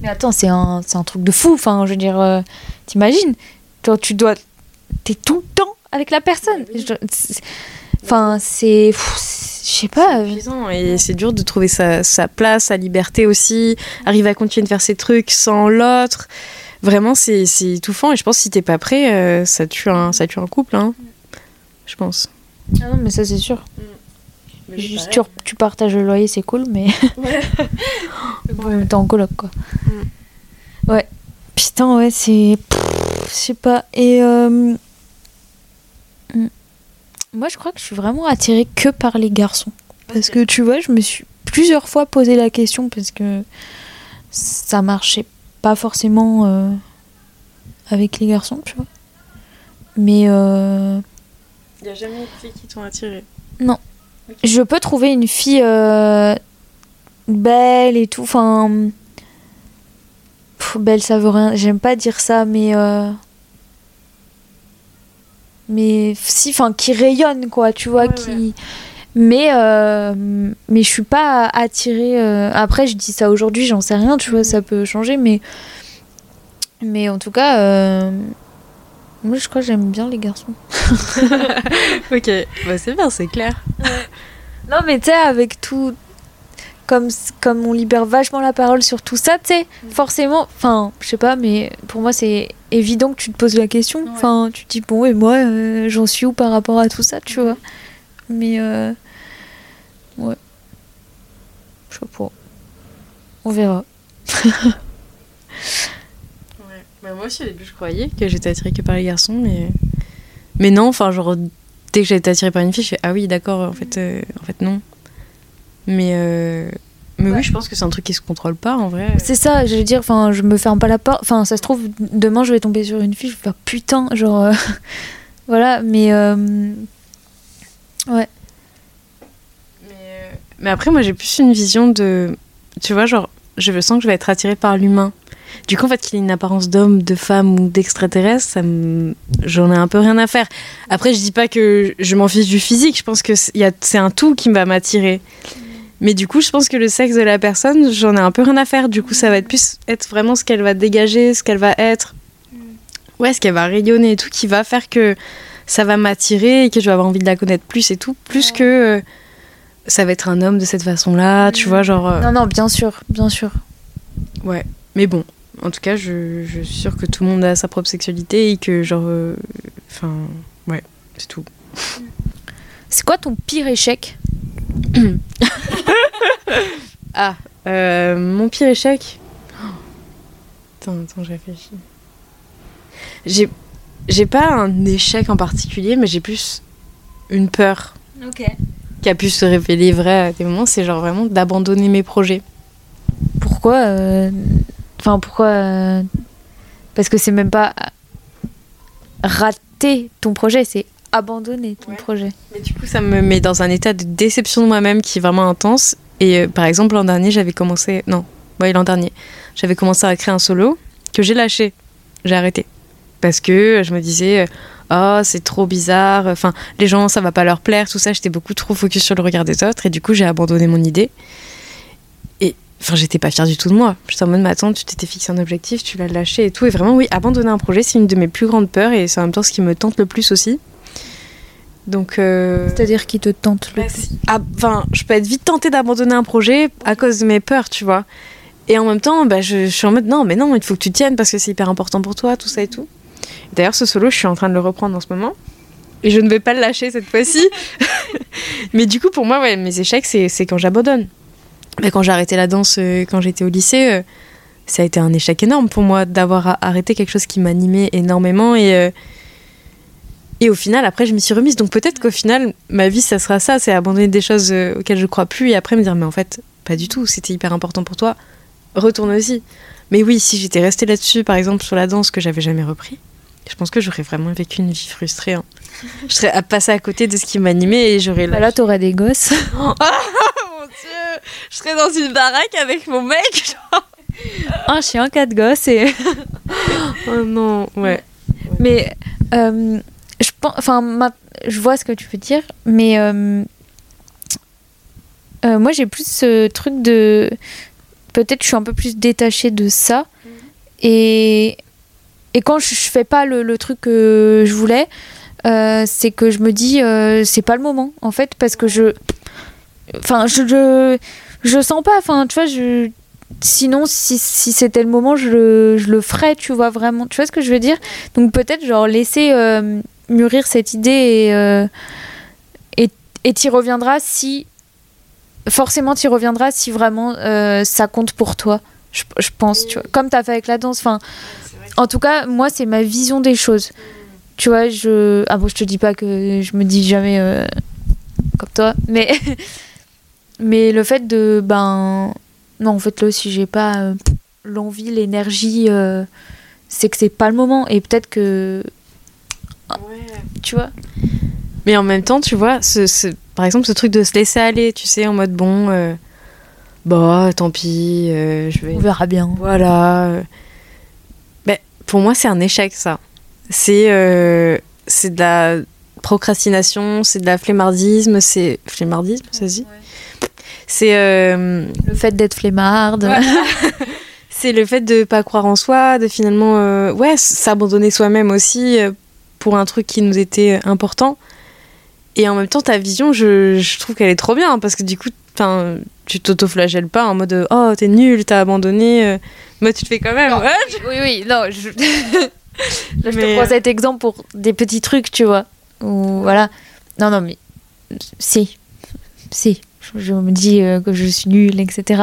Mais attends, c'est un, c'est un truc de fou. Enfin, je veux dire, euh, t'imagines Toi, tu dois. T'es tout le temps avec la personne. Je- c'est- Enfin, c'est. Je sais pas. et c'est dur de trouver sa, sa place, sa liberté aussi, arriver à continuer de faire ses trucs sans l'autre. Vraiment, c'est c'est étouffant et je pense que si t'es pas prêt, euh, ça, tue un, ça tue un couple. Hein. Je pense. Ah non, mais ça, c'est sûr. Juste, tu, tu partages le loyer, c'est cool, mais. Ouais, T'es en coloc, quoi. Ouais. Putain, ouais, c'est. Je sais pas. Et. euh, hmm. Moi, je crois que je suis vraiment attirée que par les garçons. Parce que tu vois, je me suis plusieurs fois posé la question parce que ça marchait pas forcément euh, avec les garçons, tu vois. Mais euh, Il n'y a jamais de filles qui t'ont attiré. je peux trouver une fille euh, belle et tout. Enfin, pff, belle, ça veut rien. J'aime pas dire ça, mais euh, mais si, enfin, qui rayonne quoi, tu vois, Ouais, qui. Mais euh, mais je suis pas attirée. Après, je dis ça aujourd'hui, j'en sais rien, tu vois, ça peut changer, mais mais en tout cas. Moi, je crois que j'aime bien les garçons. Ok, bah, c'est bien, c'est clair. Non, mais tu sais, avec tout. Comme, comme on libère vachement la parole sur tout ça, tu sais, forcément. Enfin, je sais pas, mais pour moi, c'est évident que tu te poses la question. Ouais. Enfin, tu te dis, bon, et moi, euh, j'en suis où par rapport à tout ça, tu vois. Mais. Euh... Ouais. Je sais pas. On verra. Moi aussi, au début, je croyais que j'étais attirée que par les garçons, mais. Mais non, enfin, genre, dès que j'ai été attirée par une fille, je fais Ah oui, d'accord, en fait, euh, en fait non. Mais. euh, Mais Ouais. oui, je pense que c'est un truc qui se contrôle pas, en vrai. C'est ça, je veux dire, enfin, je me ferme pas la porte. Enfin, ça se trouve, demain, je vais tomber sur une fille, je vais faire putain, genre. euh, voilà, mais. Ouais. Mais, mais après, moi, j'ai plus une vision de. Tu vois, genre, je sens que je vais être attirée par l'humain. Du coup, en fait, qu'il ait une apparence d'homme, de femme ou d'extraterrestre, ça me... j'en ai un peu rien à faire. Après, je dis pas que je m'en fiche du physique, je pense que c'est un tout qui va m'attirer. Mais du coup, je pense que le sexe de la personne, j'en ai un peu rien à faire. Du coup, ça va être plus être vraiment ce qu'elle va dégager, ce qu'elle va être. Ouais, ce qu'elle va rayonner et tout, qui va faire que ça va m'attirer et que je vais avoir envie de la connaître plus et tout. Plus que euh, ça va être un homme de cette façon-là, tu vois, genre. euh, Non, non, bien sûr, bien sûr. Ouais, mais bon, en tout cas, je, je suis sûre que tout le monde a sa propre sexualité et que, genre. euh, Enfin, ouais, c'est tout. C'est quoi ton pire échec Ah, euh, mon pire échec. Oh. Attends, attends, je réfléchis. J'ai, j'ai pas un échec en particulier, mais j'ai plus une peur Ok. qui a pu se révéler vraie à des moments. C'est genre vraiment d'abandonner mes projets. Pourquoi euh, Enfin, pourquoi euh, Parce que c'est même pas rater ton projet, c'est abandonner ton Ouais. projet. Mais du coup, ça me met dans un état de déception de moi-même qui est vraiment intense. Et euh, par exemple, l'an dernier, j'avais commencé. Non, ouais, l'an dernier, j'avais commencé à créer un solo que j'ai lâché. J'ai arrêté. Parce que je me disais, euh, oh, c'est trop bizarre. Enfin, les gens, ça va pas leur plaire, tout ça. J'étais beaucoup trop focus sur le regard des autres. Et du coup, j'ai abandonné mon idée. Enfin, j'étais pas fière du tout de moi. J'étais en mode, mais attends, tu t'étais fixé un objectif, tu l'as lâché et tout. Et vraiment, oui, abandonner un projet, c'est une de mes plus grandes peurs. Et c'est en même temps ce qui me tente le plus aussi. Donc. euh, C'est-à-dire qui te tente le bah, plus. ah, Enfin, je peux être vite tentée d'abandonner un projet à cause de mes peurs, tu vois. Et en même temps, bah, je, je suis en mode non, mais non, il faut que tu tiennes parce que c'est hyper important pour toi, tout ça et tout. D'ailleurs, ce solo, je suis en train de le reprendre en ce moment. Et je ne vais pas le lâcher cette fois-ci. mais du coup, pour moi, ouais, mes échecs, c'est quand j'abandonne. Bah, quand j'ai arrêté la danse, euh, quand j'étais au lycée, euh, ça a été un échec énorme pour moi d'avoir arrêté quelque chose qui m'animait énormément. Et, euh, et au final, après, je m'y suis remise. Donc peut-être qu'au final, ma vie, ça sera ça, c'est abandonner des choses auxquelles je crois plus et après me dire, mais en fait, pas du tout, c'était hyper important pour toi, retourne aussi. Mais oui, si j'étais restée là-dessus, par exemple, sur la danse que j'avais jamais repris, je pense que j'aurais vraiment vécu une vie frustrée. hein. Je serais à passer à côté de ce qui m'animait et j'aurais Bah là, t'aurais des gosses. Dieu je serais dans une baraque avec mon mec. Genre. Un chien, quatre gosses et. oh non, ouais. Mais euh, je pense, enfin, ma- je vois ce que tu veux dire, mais euh, euh, moi j'ai plus ce truc de, peut-être je suis un peu plus détachée de ça, et et quand je, je fais pas le, le truc que je voulais, euh, c'est que je me dis euh, c'est pas le moment en fait parce que je, enfin je je je sens pas, enfin tu vois je sinon si, si c'était le moment je le, je le ferais tu vois vraiment. Tu vois ce que je veux dire? Donc peut-être genre laisser euh, mûrir cette idée et euh, et et t'y reviendras si forcément t'y reviendras si vraiment euh, ça compte pour toi je, je pense tu vois. Comme t'as fait avec la danse enfin en tout cas moi c'est ma vision des choses. Tu vois je ah bon je te dis pas que je me dis jamais euh, comme toi mais mais le fait de ben non en fait là si j'ai pas euh, l'envie l'énergie euh, c'est que c'est pas le moment et peut-être que tu vois Mais en même temps, tu vois, ce, ce- par exemple, ce truc de se laisser aller, tu sais, en mode bon, euh, bah tant pis, je vais. on verra bien Voilà. Ben, pour moi, c'est un échec, ça. C'est c'est de la procrastination, c'est de la flemmardisme, c'est. Flemmardisme, ça se dit C'est. euh, le fait d'être flemmarde c'est le fait de pas croire en soi, de finalement euh, ouais, s'abandonner soi-même aussi euh, pour un truc qui nous était important. Et en même temps, ta vision, je, je trouve qu'elle est trop bien parce que du coup, tu t'auto-flagelles pas en mode oh t'es nul, t'as abandonné. Mais tu te fais quand même. Non. ouais, oui oui non je, Là, je Mais, te prends cet exemple pour des petits trucs tu vois ou voilà non non mais si si je, je me dis euh, que je suis nulle etc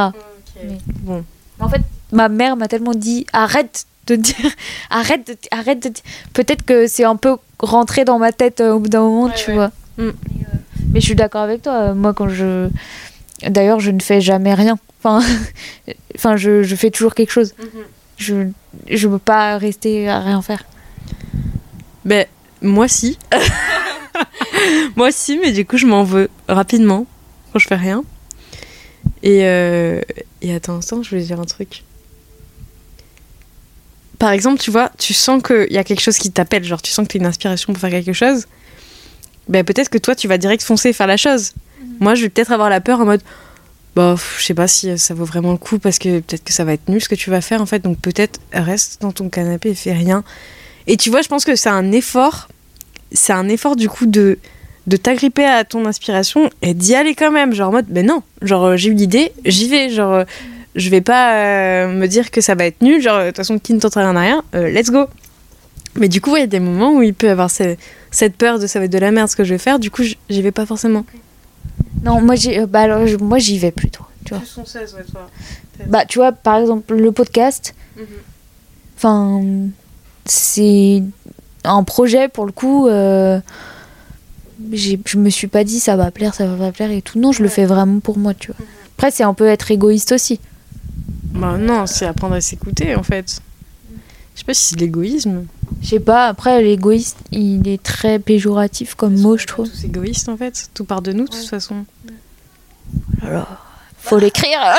Mais- Bon. En fait, ma mère m'a tellement dit arrête de dire arrête de, arrête de dire. peut-être que c'est un peu rentré dans ma tête euh, au bout d'un moment, Ouais, tu ouais. vois. Mm. Mais, euh, mais je suis d'accord avec toi. Moi, quand je d'ailleurs, je ne fais jamais rien. Enfin, enfin, je, je fais toujours quelque chose. Je je veux pas rester à rien faire. Ben, moi si. moi si, mais du coup, je m'en veux rapidement quand je fais rien. Et, euh, et attends un instant, je voulais dire un truc. Par exemple, tu vois, tu sens qu'il y a quelque chose qui t'appelle, genre tu sens que tu as une inspiration pour faire quelque chose. Ben, peut-être que toi, tu vas direct foncer et faire la chose. Moi, je vais peut-être avoir la peur en mode, bah, je sais pas si ça vaut vraiment le coup parce que peut-être que ça va être nul ce que tu vas faire en fait. Donc peut-être reste dans ton canapé et fais rien. Et tu vois, je pense que c'est un effort. C'est un effort du coup de, de t'agripper à ton inspiration et d'y aller quand même. Genre en mode, ben non, genre euh, j'ai eu l'idée, j'y vais. Genre, euh, je vais pas euh, me dire que ça va être nul. Genre, de toute façon, qui ne tente rien n'a rien, euh, let's go. Mais du coup, ouais, il y a des moments où il peut y avoir ce- cette peur de ça va être de la merde ce que je vais faire. Du coup, j'y vais pas forcément. Non, moi j'ai euh, bah alors je- moi j'y vais plutôt, tu vois. Bah tu vois par exemple le podcast enfin c'est un projet pour le coup euh, je me suis pas dit ça va plaire ça va pas plaire et tout non je le fais vraiment pour moi tu vois après c'est un peu être égoïste aussi Bah non, c'est apprendre à s'écouter en fait. Je sais pas si c'est de l'égoïsme. je sais pas après l'égoïste il est très péjoratif comme mot je trouve Tous égoïstes en fait. Tout part de nous de toute façon. alors faut l'écrire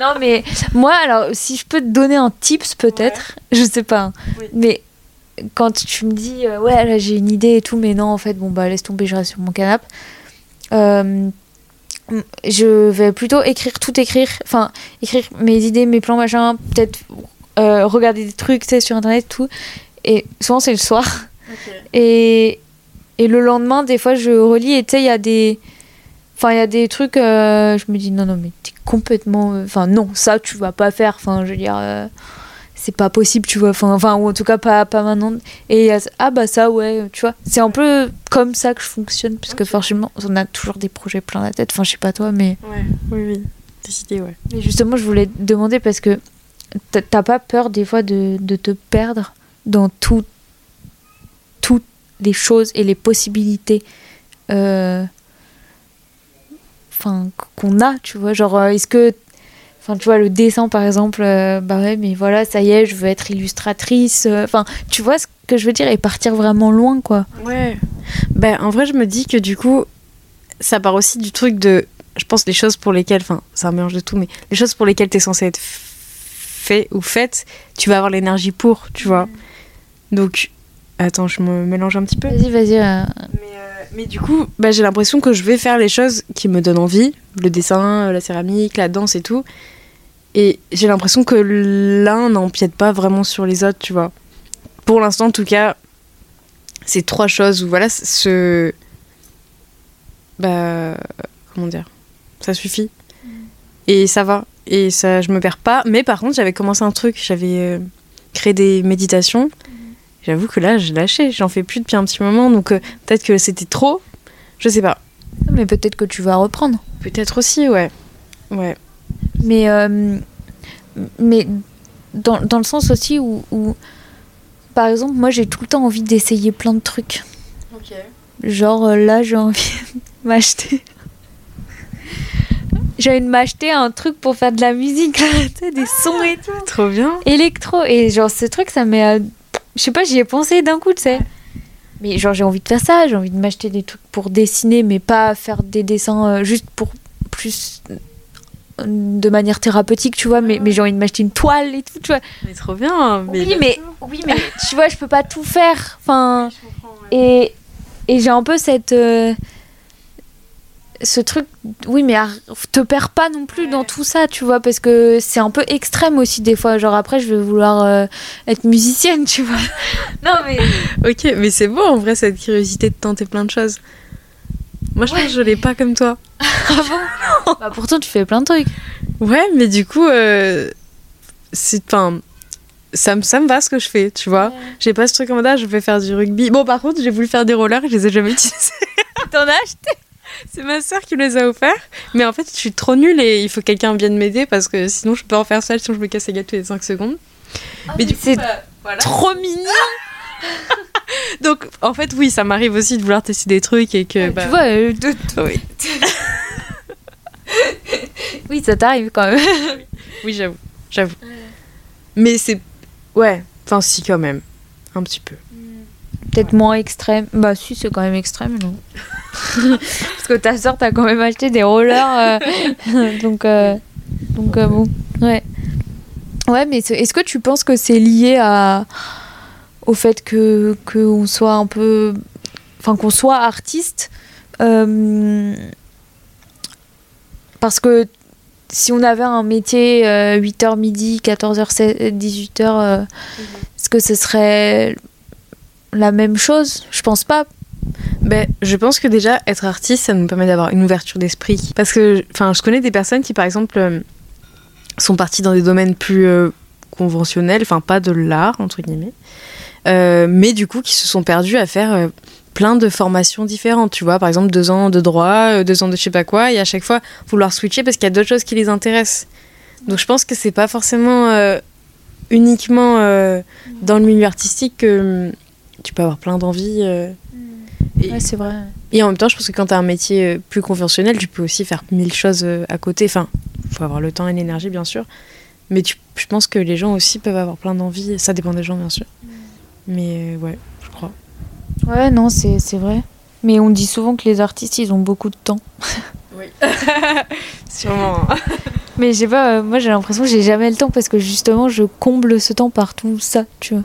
non mais moi alors si je peux te donner un tips peut-être je sais pas hein. Oui. mais quand tu me dis euh, ouais là j'ai une idée et tout mais non en fait bon bah laisse tomber je reste sur mon canapé euh, je vais plutôt écrire tout écrire enfin écrire mes idées mes plans machin peut-être euh, regarder des trucs tu sais sur internet tout et souvent c'est le soir et, et le lendemain, des fois, je relis et tu sais, il y a des. Enfin, il y a des trucs, je me dis non, non, mais t'es complètement. Enfin, non, ça, tu vas pas faire. Enfin, je veux dire, c'est pas possible, tu vois. Enfin, enfin, ou en tout cas, pas, pas maintenant. Et il y a- ah, bah, ça, ouais, tu vois. C'est un peu comme ça que je fonctionne, parce que forcément, on a toujours des projets plein la tête. Enfin, je sais pas toi, mais. Ouais, oui, oui. Décidé, ouais. Mais justement, je voulais te demander parce que t'as- t'as pas peur des fois de, de te perdre dans tout, toutes les choses et les possibilités euh, enfin, qu'on a, tu vois. Genre, euh, est-ce que. Enfin, tu vois, le dessin, par exemple, euh, bah ouais, mais voilà, ça y est, je veux être illustratrice. euh, Enfin, tu vois ce que je veux dire et partir vraiment loin, quoi. Ouais. Ben, en vrai, je me dis que du coup, ça part aussi du truc de je pense les choses pour lesquelles, enfin, c'est un mélange de tout, mais les choses pour lesquelles t'es censé être fait ou faite, tu vas avoir l'énergie pour, tu vois. Donc, attends, je me mélange un petit peu. Vas-y, vas-y. euh, Mais, mais du coup, bah, j'ai l'impression que je vais faire les choses qui me donnent envie, le dessin, la céramique, la danse et tout. Et j'ai l'impression que l'un n'empiète pas vraiment sur les autres, tu vois. Pour l'instant, en tout cas, c'est trois choses où voilà, ce. Bah. Comment dire Ça suffit. Et ça va. Et ça, je me perds pas. Mais par contre, j'avais commencé un truc. J'avais euh, créé des méditations. J'avoue que là, j'ai lâché. J'en fais plus depuis un petit moment. Donc euh, peut-être que c'était trop. Je sais pas. Mais peut-être que tu vas reprendre. Peut-être aussi, ouais. Ouais. Mais, euh, mais dans, dans le sens aussi où, où, par exemple, moi j'ai tout le temps envie d'essayer plein de trucs. Ok. Genre euh, là, j'ai envie de m'acheter. J'ai envie de m'acheter un truc pour faire de la musique, là, des sons et tout. Trop bien. Électro. Et genre, ce truc, ça m'est. euh, Je sais pas, j'y ai pensé d'un coup, tu sais. Mais genre, j'ai envie de faire ça, j'ai envie de m'acheter des trucs pour dessiner, mais pas faire des dessins euh, juste pour plus. De manière thérapeutique, tu vois, mais, mais j'ai envie de m'acheter une toile et tout, tu vois. Mais trop bien. oui, mais, oui, mais tu vois, je peux pas tout faire. Enfin. Et, et j'ai un peu cette. euh, ce truc. Oui, mais te perds pas non plus dans tout ça, tu vois, parce que c'est un peu extrême aussi des fois. Genre après, je vais vouloir euh, être musicienne, tu vois. non, mais. Ok, mais c'est beau en vrai cette curiosité de tenter plein de choses. Moi, je pense que je l'ai pas comme toi. Ah bon Bah pourtant, tu fais plein de trucs. Ouais, mais du coup, euh, c'est. Enfin. Ça me, ça me va ce que je fais, tu vois. J'ai pas ce truc en mode, ah, je vais faire du rugby. Bon, par contre, j'ai voulu faire des rollers, je les ai jamais utilisés. T'en as acheté? C'est ma sœur qui me les a offerts. Mais en fait, je suis trop nulle et il faut que quelqu'un vienne m'aider parce que sinon, je peux en faire seule, sinon je me casse les gâteaux tous les 5 secondes. mais du coup, c'est bah, voilà. trop mignon Donc, en fait, oui, ça m'arrive aussi de vouloir tester des trucs et que. bah, Tu vois, euh, de- Oui, oui, ça t'arrive quand même. oui j'avoue. J'avoue. Mais c'est. Ouais, enfin, si, quand même. Un petit peu. Peut-être moins extrême. Bah si, c'est quand même extrême, non Parce que ta soeur t'a quand même acheté des rollers. euh, donc, euh, donc euh, bon, ouais. Ouais, mais est-ce que tu penses que c'est lié à au fait que qu'on soit un peu, enfin qu'on soit artiste, euh, parce que si on avait un métier 8h midi, 14h, 18h, est-ce que ce serait la même chose? Je pense pas. Ben, je pense que déjà, être artiste, ça nous permet d'avoir une ouverture d'esprit. Parce que, enfin, je connais des personnes qui, par exemple, euh, sont parties dans des domaines plus euh, conventionnels, enfin, pas de l'art, entre guillemets, euh, mais du coup, qui se sont perdus à faire euh, plein de formations différentes. Tu vois, par exemple, deux ans de droit, euh, deux ans de je sais pas quoi, et à chaque fois, vouloir switcher parce qu'il y a d'autres choses qui les intéressent. Donc, je pense que c'est pas forcément euh, uniquement euh, dans le milieu artistique que hum, tu peux avoir plein d'envies. euh, et- Ouais, c'est vrai. et en même temps, je pense que quand tu as un métier euh, plus conventionnel, tu peux aussi faire mille choses euh, à côté. Enfin, il faut avoir le temps et l'énergie, bien sûr. Mais tu, je pense que les gens aussi peuvent avoir plein d'envies. Ça dépend des gens, bien sûr. Mais euh, ouais, je crois. Ouais, non, c'est c'est vrai. Mais on dit souvent que les artistes, ils ont beaucoup de temps. Oui. Sûrement. Mais je sais pas, euh, moi j'ai l'impression que j'ai jamais le temps parce que justement je comble ce temps par tout ça, tu vois.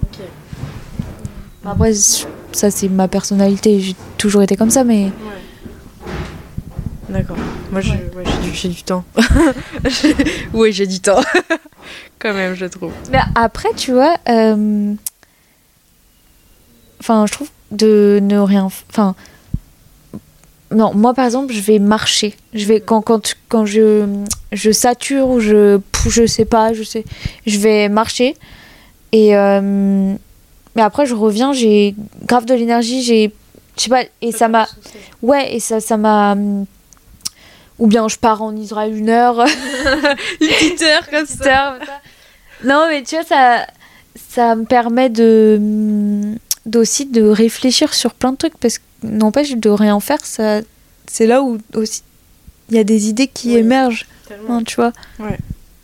Après, c- ça c'est ma personnalité, j'ai toujours été comme ça, mais D'accord. Moi, je- ouais, j'ai du, j'ai du temps. oui, j'ai du temps. Quand même, je trouve. Mais après, tu vois, euh, enfin, je trouve de ne rien, enfin, non, moi par exemple, je vais marcher. Je vais quand quand quand je je sature ou je je sais pas, je sais, je vais marcher et euh, mais après je reviens, j'ai grave de l'énergie, j'ai je sais pas et ça m'a ouais et ça ça m'a ou bien je pars en Israël une heure Une petite heure comme heure, ça. Non, mais tu vois, ça, ça me permet de d'aussi de réfléchir sur plein de trucs parce que n'empêche de rien faire, ça, c'est là où aussi il y a des idées qui Oui. émergent, hein, tu vois. Ouais.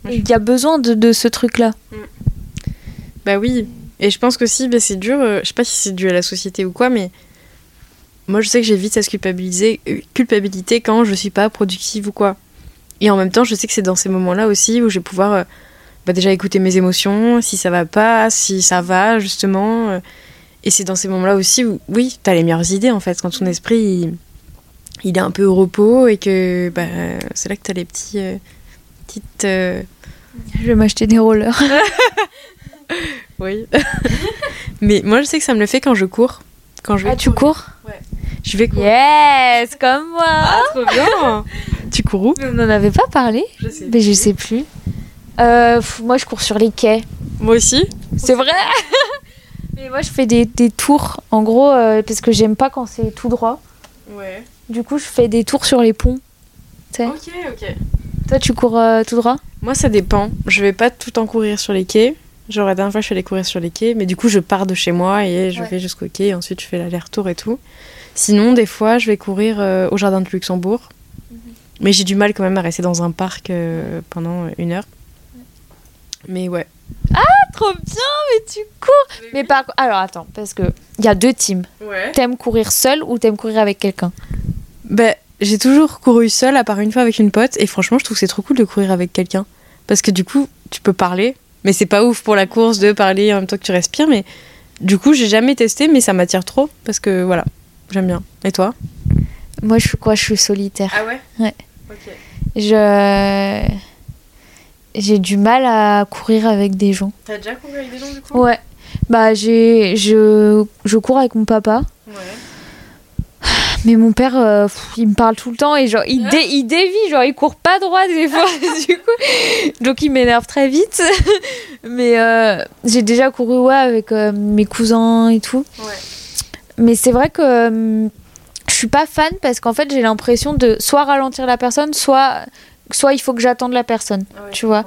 Il y a besoin de, de ce truc-là. Bah oui. Et je pense que si, bah, c'est dur. euh, je sais pas si c'est dû à la société ou quoi, mais moi, je sais que j'ai vite cette culpabilité, euh, culpabilité quand je suis pas productive ou quoi. Et en même temps, je sais que c'est dans ces moments-là aussi où je vais pouvoir euh, bah, déjà écouter mes émotions, si ça va pas, si ça va, justement. Et c'est dans ces moments-là aussi où, oui, t'as les meilleures idées, en fait, quand ton esprit, il, il est un peu au repos et que bah, c'est là que t'as les petits, euh, petites... euh, Je vais m'acheter des rollers. Oui. Mais moi, je sais que ça me le fait quand je cours. Quand je vais Ah, tu cours Je vais courir. Yes, comme moi. Ah, trop bien Tu cours où? On n'en avait pas parlé Je sais. Mais je sais plus. Euh, moi, je cours sur les quais. Moi aussi C'est vrai Mais moi, je fais des, des tours, en gros, euh, parce que j'aime pas quand c'est tout droit. Ouais. Du coup, je fais des tours sur les ponts. Tu sais. Ok, ok. Toi, tu cours euh, tout droit? Moi, ça dépend. Je vais pas tout le temps courir sur les quais. Genre, la dernière fois, je suis allée courir sur les quais, mais du coup, je pars de chez moi et je Ouais. vais jusqu'au quai, et ensuite, je fais l'aller-retour et tout. Sinon, des fois, je vais courir euh, au jardin de Luxembourg. Mais j'ai du mal quand même à rester dans un parc euh, pendant une heure. Mais ouais. Trop bien, mais tu cours Mais par alors attends, parce que il y a deux teams. Ouais. T'aimes courir seul ou t'aimes courir avec quelqu'un? Ben, j'ai toujours couru seule, à part une fois avec une pote, et franchement, je trouve que c'est trop cool de courir avec quelqu'un. Parce que du coup, tu peux parler, mais c'est pas ouf pour la course de parler en même temps que tu respires, mais du coup, j'ai jamais testé, mais ça m'attire trop, parce que voilà, j'aime bien. Et toi? Moi, je suis quoi? Je suis solitaire. Ah ouais? Ouais. Ok. Je j'ai du mal à courir avec des gens. T'as déjà couru avec des gens du coup? Ouais. Bah j'ai je je cours avec mon papa, Ouais. mais mon père euh, pff, il me parle tout le temps et genre il, dé- il dévie, genre il court pas droit des fois du coup. Donc il m'énerve très vite. mais euh, j'ai déjà couru ouais avec euh, mes cousins et tout. Ouais. Mais c'est vrai que je suis pas fan parce qu'en fait j'ai l'impression de soit ralentir la personne, soit soit il faut que j'attende la personne. Tu vois.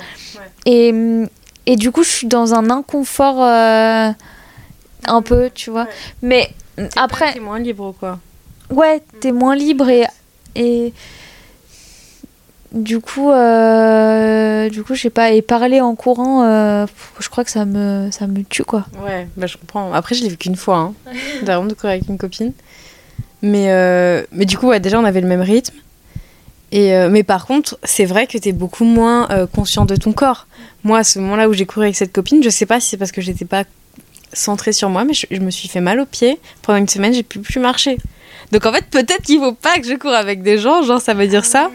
Et, hum, et du coup, je suis dans un inconfort euh, un peu, tu vois. Ouais. Mais après, T'es moins libre quoi. ouais, t'es moins libre et, et du coup, euh, du coup, je sais pas. Et parler en courant, euh, je crois que ça me, ça me tue, quoi. Ouais, bah je comprends. Après, je l'ai vu qu'une fois, hein. Vraiment de courir avec une copine. Mais, euh, mais du coup, ouais, déjà, on avait le même rythme. Et, euh, mais par contre, c'est vrai que t'es beaucoup moins euh, conscient de ton corps. Moi, à ce moment-là où j'ai couru avec cette copine, je sais pas si c'est parce que j'étais pas centrée sur moi, mais je, je me suis fait mal aux pieds. Pendant une semaine, j'ai pu plus marcher. Donc en fait, peut-être qu'il faut pas que je cours avec des gens, genre ça veut dire ça.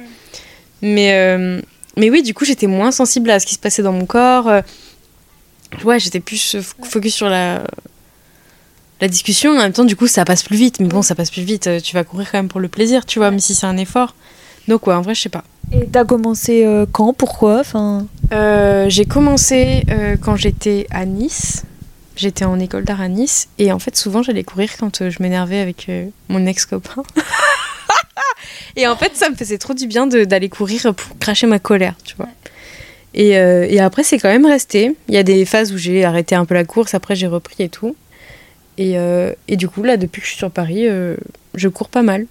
Mais, euh, mais oui, du coup, j'étais moins sensible à ce qui se passait dans mon corps. Ouais, j'étais plus focus sur la, la discussion. En même temps, du coup, ça passe plus vite. Mais bon, ça passe plus vite. Tu vas courir quand même pour le plaisir, tu vois, même si c'est un effort. Donc, ouais, en vrai, je sais pas. Et t'as commencé euh, quand? Pourquoi? Enfin... Euh, j'ai commencé euh, quand j'étais à Nice. J'étais en école d'art à Nice. Et en fait, souvent, j'allais courir quand je m'énervais avec mon ex-copain. et en fait, ça me faisait trop du bien de- d'aller courir pour cracher ma colère, tu vois. Et, et après, c'est quand même resté. Il y a des phases où j'ai arrêté un peu la course, après j'ai repris et tout. Et, et du coup, là, depuis que je suis sur Paris, je cours pas mal.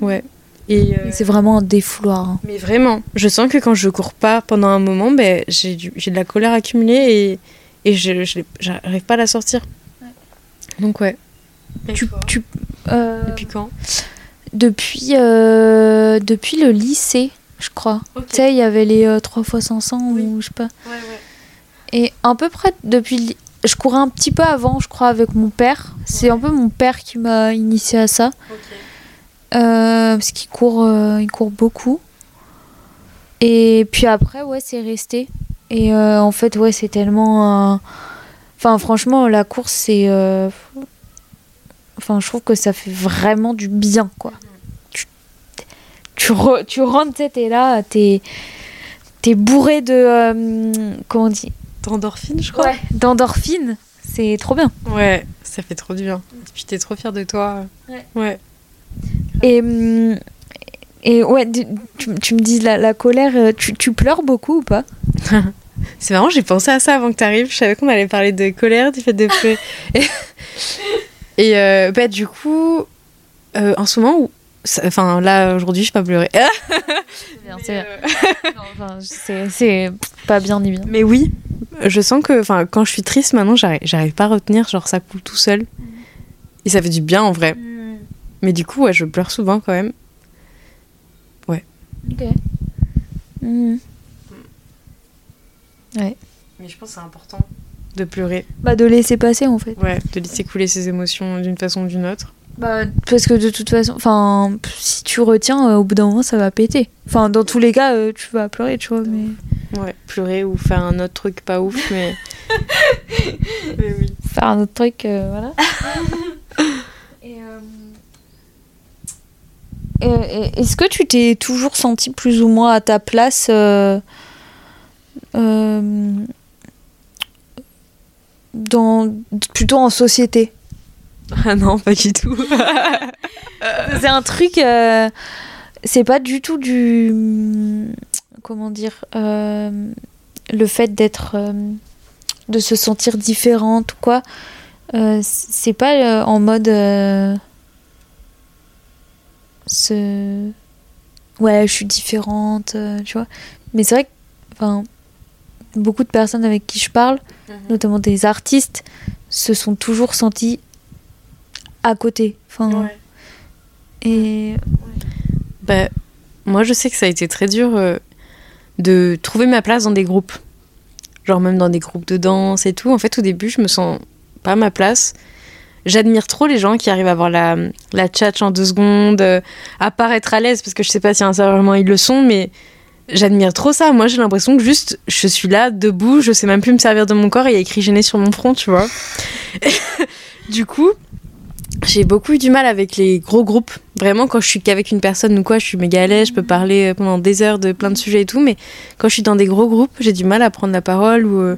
Ouais. Et, euh, C'est vraiment un défouloir. hein. mais vraiment, je sens que quand je cours pas pendant un moment, ben, j'ai du- j'ai de la colère accumulée et, et je je j'arrive pas à la sortir. Donc ouais. Tu, tu, euh, Depuis quand? depuis, euh, depuis le lycée, je crois. Tu sais, il y avait les euh, 3 fois 500 Oui. ou je sais pas. Ouais, ouais. Et à peu près depuis. Je courais un petit peu avant, je crois, avec mon père. C'est un peu mon père qui m'a initié à ça. Euh, parce qu'il court, euh, il court beaucoup. Et puis après, ouais, c'est resté. Et euh, en fait, ouais, c'est tellement. euh, Enfin, franchement, la course, c'est. euh, Enfin, je trouve que ça fait vraiment du bien, quoi. Tu, tu, re- tu rentres, tu sais, t'es là, t'es. T'es bourré de. euh, comment on dit? D'endorphine, je crois. Ouais, d'endorphines. C'est trop bien. Ouais, ça fait trop du bien. Et puis t'es trop fière de toi. Ouais. Ouais. Et, hum, et ouais, tu, tu- tu me dis la, la colère, euh, tu, tu pleures beaucoup ou pas? C'est marrant, j'ai pensé à ça avant que t'arrives. Je savais qu'on allait parler de colère, du fait de pleurer. et et, euh, bah, du coup, euh, en ce moment, enfin là aujourd'hui, je peux pas pleurer. C'est enfin, c'est c'est pas bien ni bien. Mais oui, je sens que enfin quand je suis triste maintenant, j'arrive j'arrive pas à retenir, genre ça coule tout seul. Et ça fait du bien en vrai. Mais du coup, ouais, je pleure souvent quand même. Ok. Mhm. Ouais. Mais je pense que c'est important de pleurer. Bah, de laisser passer en fait. Ouais, de laisser couler ses émotions d'une façon ou d'une autre. Bah, parce que de toute façon, enfin, si tu retiens, euh, au bout d'un moment, ça va péter. Enfin, dans tous les cas, euh, tu vas pleurer, tu vois, mais. Ouais, pleurer ou faire un autre truc pas ouf, mais. mais oui. Faire un autre truc, euh, voilà. Et- Est-ce que tu t'es toujours senti plus ou moins à ta place euh, euh, dans, plutôt en société? Ah non, pas du tout. C'est un truc. euh, c'est pas du tout du. Comment dire euh, Le fait d'être. euh, de se sentir différente ou quoi. euh, c'est pas euh, en mode. Ce. Ouais, je suis différente, euh, tu vois. Mais c'est vrai que. Enfin. Beaucoup de personnes avec qui je parle, notamment des artistes, se sont toujours sentis à côté. Enfin, et Bah, moi, je sais que ça a été très dur euh, de trouver ma place dans des groupes. Genre même dans des groupes de danse et tout. En fait, au début, je me sens pas à ma place. J'admire trop les gens qui arrivent à avoir la, la tchatch en deux secondes, euh, à paraître à l'aise, parce que je sais pas si intérieurement ils le sont, mais j'admire trop ça. Moi, j'ai l'impression que juste, je suis là, debout, je sais même plus me servir de mon corps, et il y a écrit gêné sur mon front, tu vois. du coup, j'ai beaucoup eu du mal avec les gros groupes. Vraiment, quand je suis qu'avec une personne ou quoi, je suis méga à l'aise, je peux parler pendant des heures de plein de sujets et tout, mais quand je suis dans des gros groupes, j'ai du mal à prendre la parole ou euh,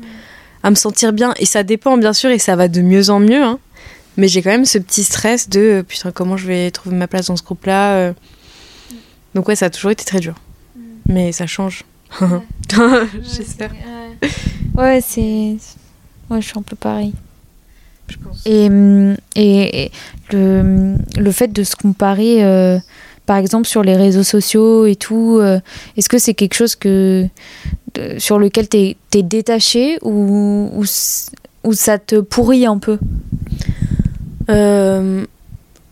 à me sentir bien. Et ça dépend, bien sûr, et ça va de mieux en mieux. hein. Mais j'ai quand même ce petit stress de euh, putain, comment je vais trouver ma place dans ce groupe-là. euh. Donc, ouais, ça a toujours été très dur. Mais ça change. J'espère. Ouais, c'est. Ouais, je suis un peu pareil. Je pense. Et, et, et le, le fait de se comparer, euh, par exemple, sur les réseaux sociaux et tout, euh, est-ce que c'est quelque chose que, de- sur lequel tu es, détaché ou, ou ça te pourrit un peu? Euh,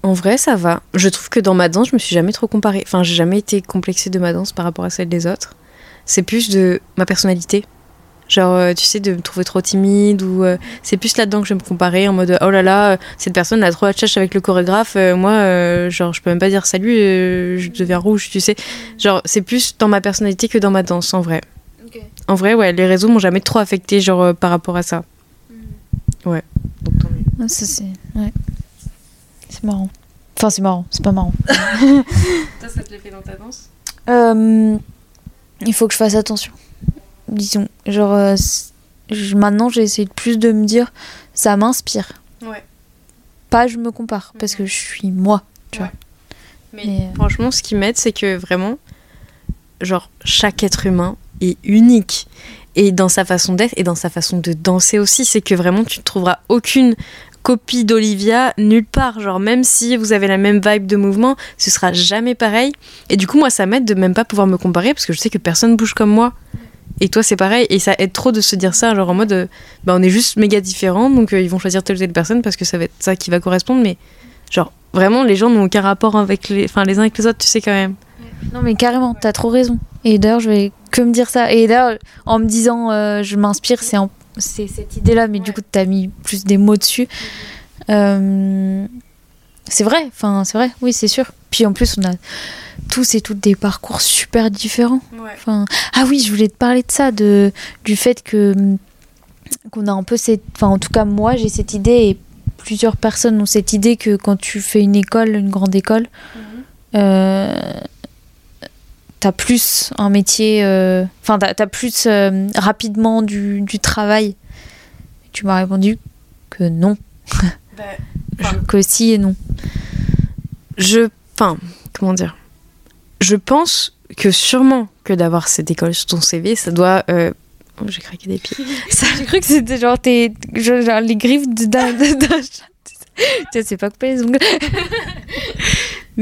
en vrai, ça va. Je trouve que dans ma danse, je me suis jamais trop comparée. Enfin, j'ai jamais été complexée de ma danse par rapport à celle des autres. C'est plus de ma personnalité. Genre, euh, tu sais, de me trouver trop timide ou. euh, c'est plus là-dedans que je vais me comparer en mode oh là là, cette personne a trop la tchatche avec le chorégraphe. euh, moi, euh, genre, je peux même pas dire salut, euh, je deviens rouge, tu sais. Genre, c'est plus dans ma personnalité que dans ma danse, en vrai. En vrai, ouais, les réseaux m'ont jamais trop affecté, genre, euh, par rapport à ça. Ouais. Donc, tant mieux. Ah, Ça, c'est. Ouais. C'est marrant. Enfin, c'est marrant, c'est pas marrant. Toi, ça te l'a fait dans ta danse? Euh, il faut que je fasse attention. Disons, genre, euh, maintenant j'essaie plus de me dire, ça m'inspire. Ouais. Pas je me compare, parce que je suis moi. tu vois. Mais, Mais, euh, franchement, ce qui m'aide, c'est que vraiment, genre, chaque être humain est unique. Et dans sa façon d'être et dans sa façon de danser aussi, c'est que vraiment, tu ne trouveras aucune copie d'Olivia nulle part. Genre, même si vous avez la même vibe de mouvement, ce sera jamais pareil. Et du coup, moi, ça m'aide de même pas pouvoir me comparer parce que je sais que personne bouge comme moi. Et toi, c'est pareil. Et ça aide trop de se dire ça, genre en mode, euh, bah, on est juste méga différents, donc euh, ils vont choisir telle ou telle personne parce que ça va être ça qui va correspondre. Mais genre, vraiment, les gens n'ont aucun rapport avec les, enfin, les uns avec les autres, tu sais quand même. Non, mais carrément, t'as trop raison. Et d'ailleurs, je vais que me dire ça. Et d'ailleurs, en me disant, euh, je m'inspire, c'est en- c'est cette idée-là, mais du coup, t'as mis plus des mots dessus. Euh, c'est vrai, enfin, c'est vrai, oui, c'est sûr. Puis en plus, on a tous et toutes des parcours super différents. Enfin, ah oui, je voulais te parler de ça, de, du fait que qu'on a un peu cette, enfin en tout cas moi j'ai cette idée et plusieurs personnes ont cette idée que quand tu fais une école, une grande école, euh, t'as plus un métier, euh, enfin t'as, t'as plus euh, rapidement du, du travail. Tu m'as répondu que non, Enfin, que si et non. je, enfin, comment dire? Je pense que sûrement que d'avoir cette école sur ton CV, ça doit. euh, oh, j'ai craqué des pieds. J'ai cru que c'était genre, tes, genre, les griffes de- d'un, d'un chat. Tu sais, c'est pas coupé les ongles.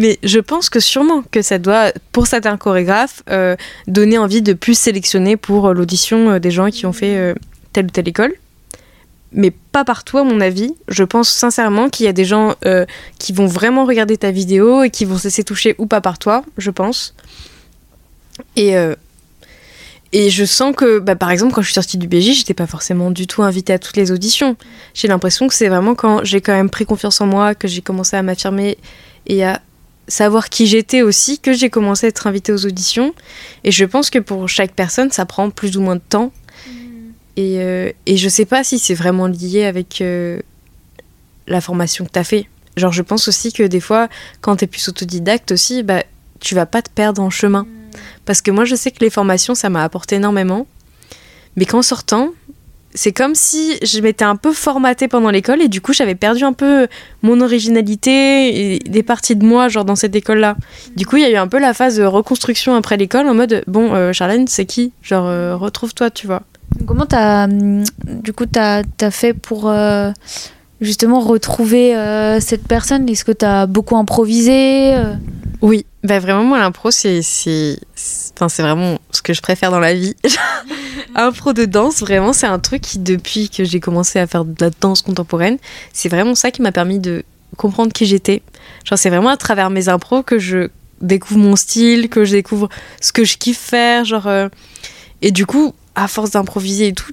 Mais je pense que sûrement que ça doit, pour certains chorégraphes, euh, donner envie de plus sélectionner pour euh, l'audition euh, des gens qui ont fait telle ou telle école. mais pas partout à mon avis. Je pense sincèrement qu'il y a des gens qui vont vraiment regarder ta vidéo et qui vont se laisser toucher ou pas par toi, je pense. Et, et je sens que, bah, par exemple, quand je suis sortie du BJ, j'étais pas forcément du tout invitée à toutes les auditions. J'ai l'impression que c'est vraiment quand j'ai quand même pris confiance en moi, que j'ai commencé à m'affirmer et à savoir qui j'étais aussi, que j'ai commencé à être invitée aux auditions. Et je pense que pour chaque personne, ça prend plus ou moins de temps. Et, euh, et je sais pas si c'est vraiment lié avec euh, la formation que tu as fait. Genre, je pense aussi que des fois, quand tu es plus autodidacte aussi, bah, tu vas pas te perdre en chemin. Parce que moi, je sais que les formations, ça m'a apporté énormément. Mais qu'en sortant, c'est comme si je m'étais un peu formatée pendant l'école et du coup, j'avais perdu un peu mon originalité et des parties de moi, genre dans cette école-là. Du coup, il y a eu un peu la phase de reconstruction après l'école en mode bon, euh, Charlène, c'est qui? Genre, euh, retrouve-toi, tu vois. Comment t'as, hum, du coup, t'as as fait pour euh, justement retrouver euh, cette personne? Est-ce que t'as beaucoup improvisé Oui, bah vraiment, moi, l'impro, c'est, c'est- enfin, c'est vraiment ce que je préfère dans la vie. Impro de danse, vraiment, c'est un truc qui, depuis que j'ai commencé à faire de la danse contemporaine, c'est vraiment ça qui m'a permis de comprendre qui j'étais. Genre, c'est vraiment à travers mes impros que je découvre mon style, que je découvre ce que je kiffe faire, genre... euh, Et du coup, à force d'improviser et tout,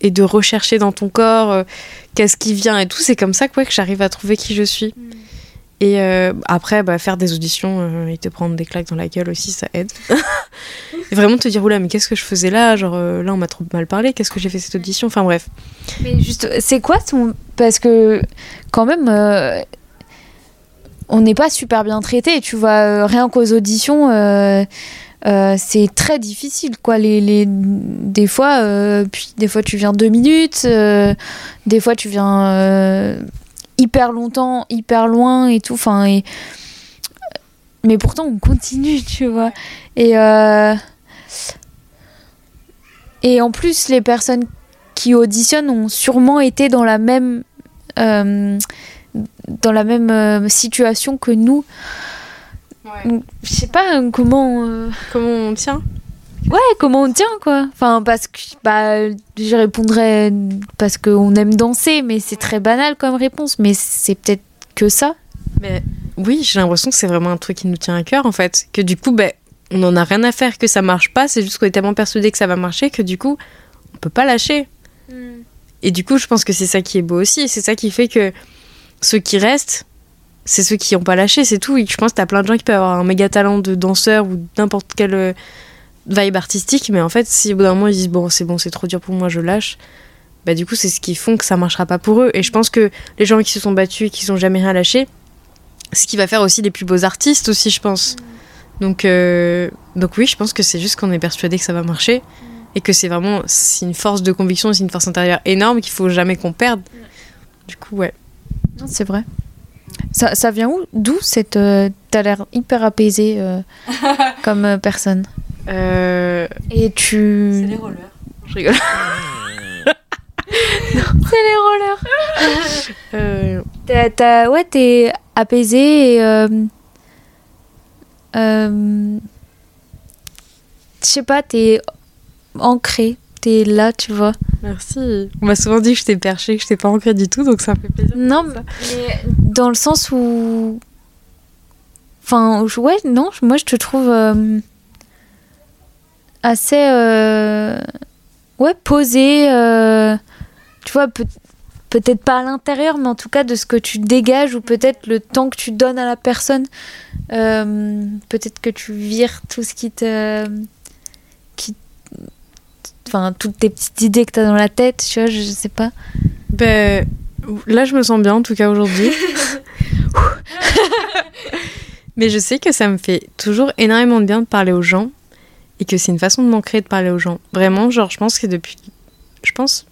et de rechercher dans ton corps euh, qu'est-ce qui vient et tout, c'est comme ça quoi, que j'arrive à trouver qui je suis. Et euh, après, bah, faire des auditions euh, et te prendre des claques dans la gueule aussi, ça aide. et vraiment te dire, oula, mais qu'est-ce que je faisais là? Genre, euh, là, on m'a trop mal parlé, qu'est-ce que j'ai fait cette audition? Enfin, bref. Mais juste, c'est quoi ton. Parce que, quand même, on n'est pas super bien traité. Tu vois, rien qu'aux auditions, euh, c'est très difficile, quoi. Les, les, des fois, euh, puis des fois, tu viens deux minutes, euh, des fois, tu viens hyper longtemps, hyper loin et tout. Enfin, et. Mais pourtant, on continue, tu vois. Et. euh, Et en plus, les personnes qui auditionnent ont sûrement été dans la même euh, dans la même euh, situation que nous. Donc, Je sais pas euh, comment euh, Comment on tient? Ouais comment on tient quoi. Enfin parce que bah je répondrais parce qu'on aime danser mais c'est très banal comme réponse mais c'est peut-être que ça. Mais oui, j'ai l'impression que c'est vraiment un truc qui nous tient à cœur, en fait. Que du coup, ben, on n'en a rien à faire que ça marche pas, c'est juste qu'on est tellement persuadé que ça va marcher que du coup, on peut pas lâcher. Et du coup, je pense que c'est ça qui est beau aussi. C'est ça qui fait que ceux qui restent, c'est ceux qui n'ont pas lâché, c'est tout. Et je pense que t'as plein de gens qui peuvent avoir un méga talent de danseur ou n'importe quelle euh, vibe artistique, mais en fait, si au bout d'un moment ils disent bon, c'est bon, c'est trop dur pour moi, je lâche, bah du coup, c'est ce qui font que ça marchera pas pour eux. Et je pense que les gens qui se sont battus et qui sont jamais rien lâché, ce qui va faire aussi les plus beaux artistes aussi, je pense. Donc, euh, donc oui, je pense que c'est juste qu'on est persuadé que ça va marcher et que c'est vraiment c'est une force de conviction, c'est une force intérieure énorme qu'il faut jamais qu'on perde. Du coup, ouais. Non, c'est vrai. Ça, ça vient où? D'où cette euh, t'as l'air hyper apaisé euh, comme euh, personne? Euh, Et tu rollers. Je rigole. C'est les rollers. Euh, T'as- t'as- ouais, t'es apaisé et. euh, je sais pas, t'es ancré. T'es là, tu vois. merci. On m'a souvent dit que je t'ai perché, que je t'ai pas ancré du tout, donc ça me fait plaisir. Non, mais dans le sens où. Enfin, ouais, non, moi je te trouve euh, assez. euh, ouais, posé. euh, tu vois, peut- peut-être pas à l'intérieur, mais en tout cas de ce que tu dégages ou peut-être le temps que tu donnes à la personne. Euh, peut-être que tu vires tout ce qui te. qui Enfin, toutes tes petites idées que tu as dans la tête, tu vois, je, je sais pas. Ben, là, je me sens bien, en tout cas aujourd'hui. Mais je sais que ça me fait toujours énormément de bien de parler aux gens et que c'est une façon de m'ancrer de parler aux gens. Vraiment, genre, je pense que depuis, je pense,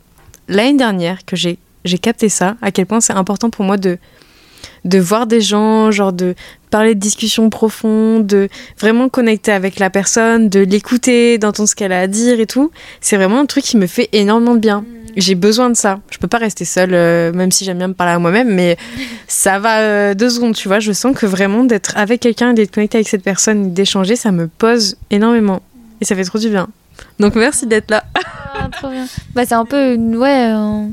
l'année dernière que j'ai, j'ai capté ça, à quel point c'est important pour moi de, de voir des gens, genre de parler de discussions profondes, de vraiment connecter avec la personne, de l'écouter, d'entendre ce qu'elle a à dire et tout. C'est vraiment un truc qui me fait énormément de bien. J'ai besoin de ça. Je peux pas rester seule, euh, même si j'aime bien me parler à moi-même, mais ça va euh, deux secondes, tu vois. Je sens que vraiment d'être avec quelqu'un, d'être connecté avec cette personne, d'échanger, ça me pose énormément. Et ça fait trop du bien. Donc merci d'être là. Ah. Bah, c'est un peu une, ouais, un-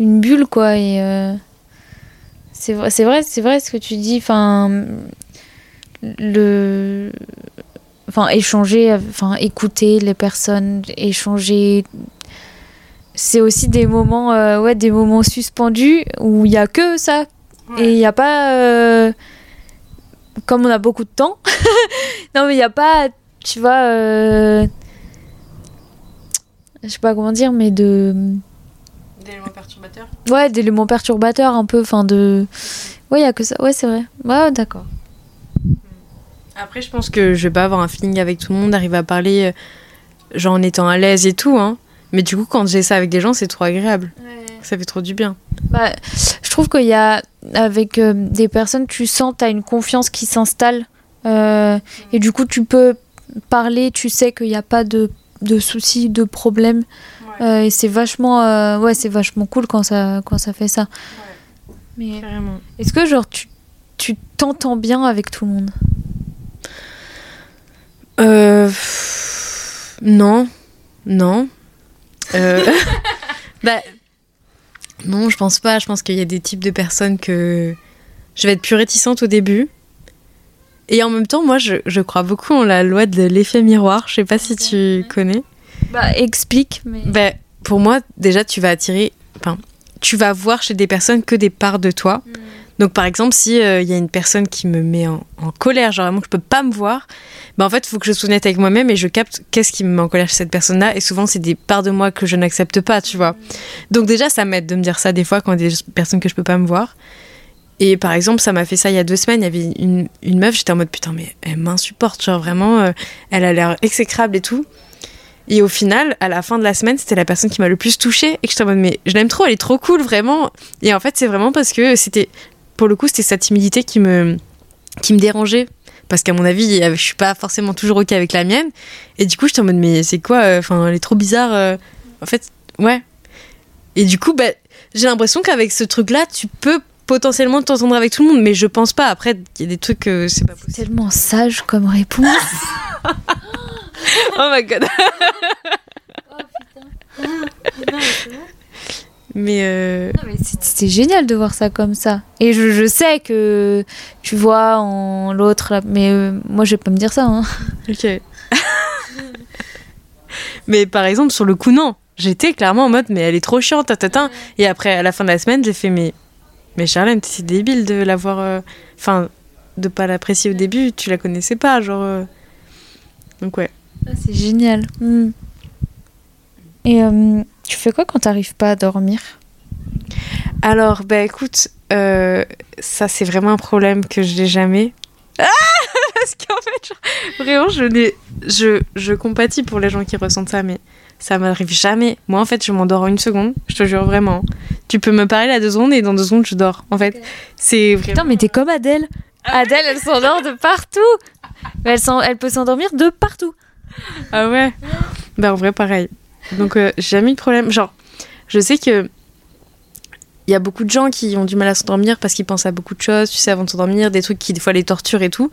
une bulle, quoi. Et euh, c'est vrai, c'est vrai, c'est vrai ce que tu dis. Enfin, le, enfin, échanger, enfin, écouter les personnes, échanger. C'est aussi des moments, euh, ouais, des moments suspendus où il y a que ça et il n'y a pas, euh, comme on a beaucoup de temps. non, mais il n'y a pas, tu vois. Euh, je sais pas comment dire, mais de. D'éléments perturbateurs Ouais, d'éléments perturbateurs un peu, enfin de. Ouais, il y a que ça. Ouais, c'est vrai. Ouais, d'accord. Après, je pense que je vais pas avoir un feeling avec tout le monde, arriver à parler, euh, genre en étant à l'aise et tout, hein. Mais du coup, quand j'ai ça avec des gens, c'est trop agréable. Ça fait trop du bien. Bah, je trouve qu'il y a, avec euh, des personnes, tu sens, tu as une confiance qui s'installe. euh, et du coup, tu peux parler, tu sais qu'il n'y a pas de, de soucis, de problèmes. Euh, et c'est vachement, euh, ouais, c'est vachement cool quand ça, quand ça fait ça. Mais Carrément. est-ce que genre tu tu t'entends bien avec tout le monde? Euh. pff, Non. Non. Euh, bah. Non, je pense pas. Je pense qu'il y a des types de personnes que je vais être plus réticente au début. Et en même temps, moi, je, je crois beaucoup en la loi de l'effet miroir. Je sais pas si tu connais. Bah explique. Mais... Ben, pour moi, déjà, tu vas attirer. Enfin, tu vas voir chez des personnes que des parts de toi. Donc, par exemple, si il y a une personne qui me met en, en colère, genre vraiment que je peux pas me voir, ben en fait, il faut que je sois honnête avec moi-même et je capte qu'est-ce qui me met en colère chez cette personne-là. Et souvent, c'est des parts de moi que je n'accepte pas, tu vois. Donc, déjà, ça m'aide de me dire ça des fois quand il y a des personnes que je peux pas me voir. Et par exemple, ça m'a fait ça il y a deux semaines. Il y avait une, meuf, j'étais en mode putain, mais elle m'insupporte. Genre vraiment, euh, elle a l'air exécrable et tout. Et au final, à la fin de la semaine, c'était la personne qui m'a le plus touchée. Et j'étais en mode, mais je l'aime trop, elle est trop cool, vraiment. Et en fait, c'est vraiment parce que c'était, pour le coup, c'était sa timidité qui me, qui me dérangeait. Parce qu'à mon avis, je suis pas forcément toujours OK avec la mienne. Et du coup, j'étais en mode, mais c'est quoi euh, Enfin, elle est trop bizarre. euh. En fait, ouais. Et du coup, bah, j'ai l'impression qu'avec ce truc-là, tu peux potentiellement t'entendre avec tout le monde. Mais je pense pas. Après, il y a des trucs, euh, c'est pas possible. Tellement sage comme réponse. Oh my god. Mais euh, Non, mais c'est- c'est génial de voir ça comme ça. Et je, je sais que tu vois en l'autre, mais euh, moi je vais pas me dire ça. hein. ok. mais par exemple, sur le coup, non. J'étais clairement en mode, mais elle est trop chiante, tatata. Et après, à la fin de la semaine, j'ai fait, mais, mais Charlène, c'est débile de l'avoir. euh, Enfin, de pas l'apprécier au début, tu la connaissais pas, genre. euh. Donc, ouais. Ah, C'est génial. Et euh, tu fais quoi quand t'arrives pas à dormir? Alors, bah écoute, ça c'est vraiment un problème que je n'ai jamais. Ah Parce qu'en fait, genre, vraiment, je n'ai. Je, je compatis pour les gens qui ressentent ça, mais ça m'arrive jamais. Moi, en fait, je m'endors en une seconde, je te jure vraiment. Tu peux me parler là deux secondes et dans deux secondes, je dors. En fait, c'est vraiment. Putain, mais t'es comme Adèle. Adèle, elle s'endort de partout. Mais elle, s'en- elle peut s'endormir de partout. Ah ouais Bah en vrai, pareil. Donc, euh, j'ai jamais eu de problème. Genre, je sais que. Il y a beaucoup de gens qui ont du mal à s'endormir parce qu'ils pensent à beaucoup de choses, tu sais, avant de s'endormir, des trucs qui des fois les torturent et tout.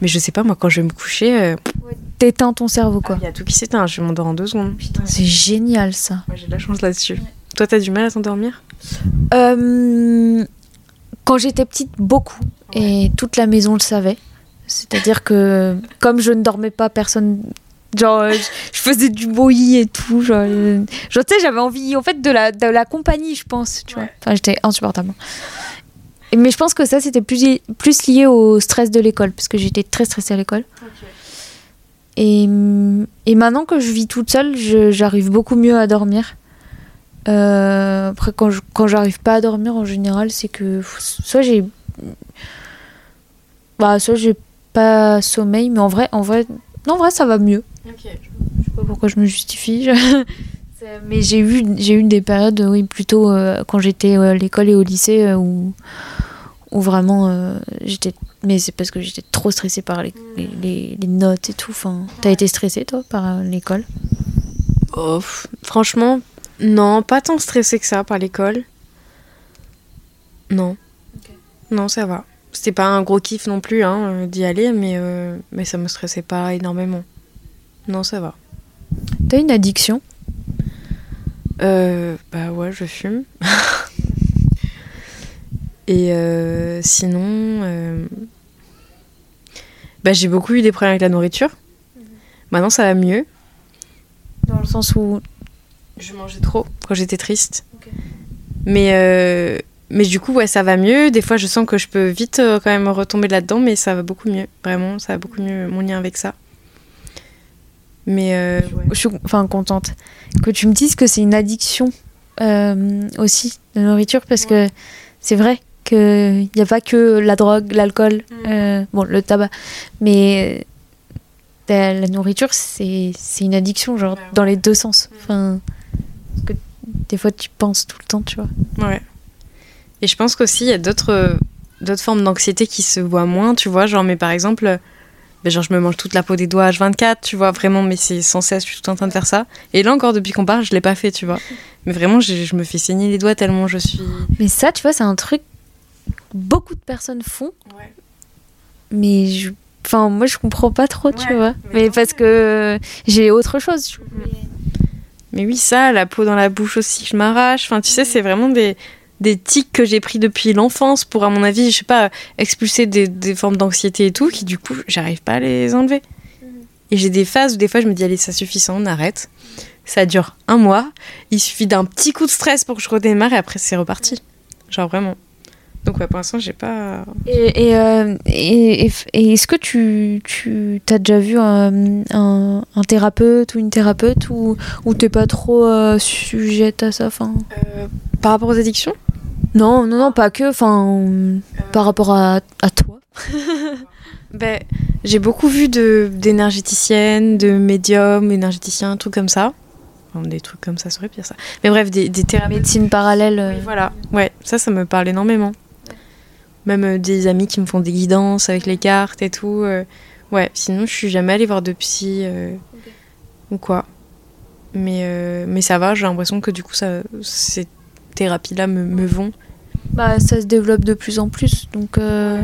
Mais je sais pas, moi, quand je vais me coucher, euh, T'éteins ton cerveau, quoi. il y a tout qui s'éteint, je m'endors en deux secondes. Putain, c'est génial ça. Moi, j'ai de la chance là-dessus. Toi, t'as du mal à t'endormir? Euh, quand j'étais petite, beaucoup. Et toute la maison le savait. C'est-à-dire que comme je ne dormais pas, personne. Genre, euh, je, je faisais du bruit et tout. Genre, euh, genre, tu sais, j'avais envie en fait de la, de la compagnie, je pense. Tu vois. Enfin, j'étais insupportable. Et- Mais je pense que ça, c'était plus, li- plus lié au stress de l'école, parce que j'étais très stressée à l'école. Et, et maintenant que je vis toute seule, j'arrive beaucoup mieux à dormir. Euh, après, quand je- quand j'arrive pas à dormir, en général, c'est que soit j'ai. Bah, soit j'ai pas sommeil, mais en vrai, en vrai, non, en vrai, ça va mieux. Je sais pas pourquoi je me justifie. je- Mais j'ai eu, j'ai eu des périodes, oui, plutôt euh, quand j'étais euh, à l'école et au lycée, euh, où, où vraiment euh, j'étais. Mais c'est parce que j'étais trop stressée par les, les, les- les notes et tout. Enfin, t'as été stressée, toi, par l'école? Oh, franchement, non, pas tant stressé que ça par l'école. Non. Non, ça va. C'était pas un gros kiff non plus hein, euh, d'y aller, mais, euh, mais ça me stressait pas énormément. Non, ça va. T'as une addiction? Euh, bah ouais, je fume. Et euh, sinon, bah, j'ai beaucoup eu des problèmes avec la nourriture. Maintenant, ça va mieux. Dans le sens où Je mangeais trop quand j'étais triste. Mais, euh, mais du coup, ouais, ça va mieux. Des fois, je sens que je peux vite euh, quand même retomber là-dedans, mais ça va beaucoup mieux. Vraiment, ça va beaucoup mieux mon lien avec ça. Mais euh, ouais. je suis enfin contente que tu me dises que c'est une addiction euh, aussi la nourriture parce que c'est vrai qu'il n'y a pas que la drogue, l'alcool, Mm. bon le tabac, mais la nourriture c'est une addiction genre ouais. dans les deux sens. Enfin parce que des fois tu penses tout le temps, tu vois. Ouais. Et je pense qu'aussi, il y a d'autres d'autres formes d'anxiété qui se voient moins, tu vois. Genre, mais par exemple, ben, genre, je me mange toute la peau des doigts H24, tu vois, vraiment, mais c'est sans cesse, je suis tout en train de faire ça. Et là encore, depuis qu'on parle, je l'ai pas fait, tu vois. Mais vraiment, je me fais saigner les doigts tellement je suis. Mais ça, tu vois, c'est un truc que beaucoup de personnes font, mais je enfin moi je comprends pas trop, tu Ouais, vois. mais parce que j'ai autre chose. vois. Mais oui, ça, la peau dans la bouche aussi, je m'arrache. Enfin, tu sais, c'est vraiment des, des tics que j'ai pris depuis l'enfance pour, à mon avis, je sais pas, expulser des, des formes d'anxiété et tout, qui du coup, j'arrive pas à les enlever. Et j'ai des phases où des fois je me dis, allez, ça suffit, ça, on arrête. Ça dure un mois. Il suffit d'un petit coup de stress pour que je redémarre et après, c'est reparti. Genre vraiment. Donc, ouais, pour l'instant, j'ai pas. Et, et, euh, et- et- est-ce que tu, tu as déjà vu un, un, un thérapeute ou une thérapeute ou, ou t'es pas trop euh, sujette à ça enfin, Euh, par rapport aux addictions? Non, non, non, pas que. Enfin, par rapport à, à toi. Ben, j'ai beaucoup vu d'énergéticiennes, de médiums, énergéticiens, trucs comme ça. Des trucs comme ça serait pire ça. Mais bref, des, des thérapeutes. Médecine parallèle. euh, Oui, voilà, ouais, ça, ça me parle énormément. Même euh, des amis qui me font des guidances avec les cartes et tout. euh, ouais, sinon, je suis jamais allée voir de psy euh, ou quoi. Mais, mais ça va, j'ai l'impression que du coup, ça, ces thérapies-là me, me vont. Bah, ça se développe de plus en plus. Donc, euh,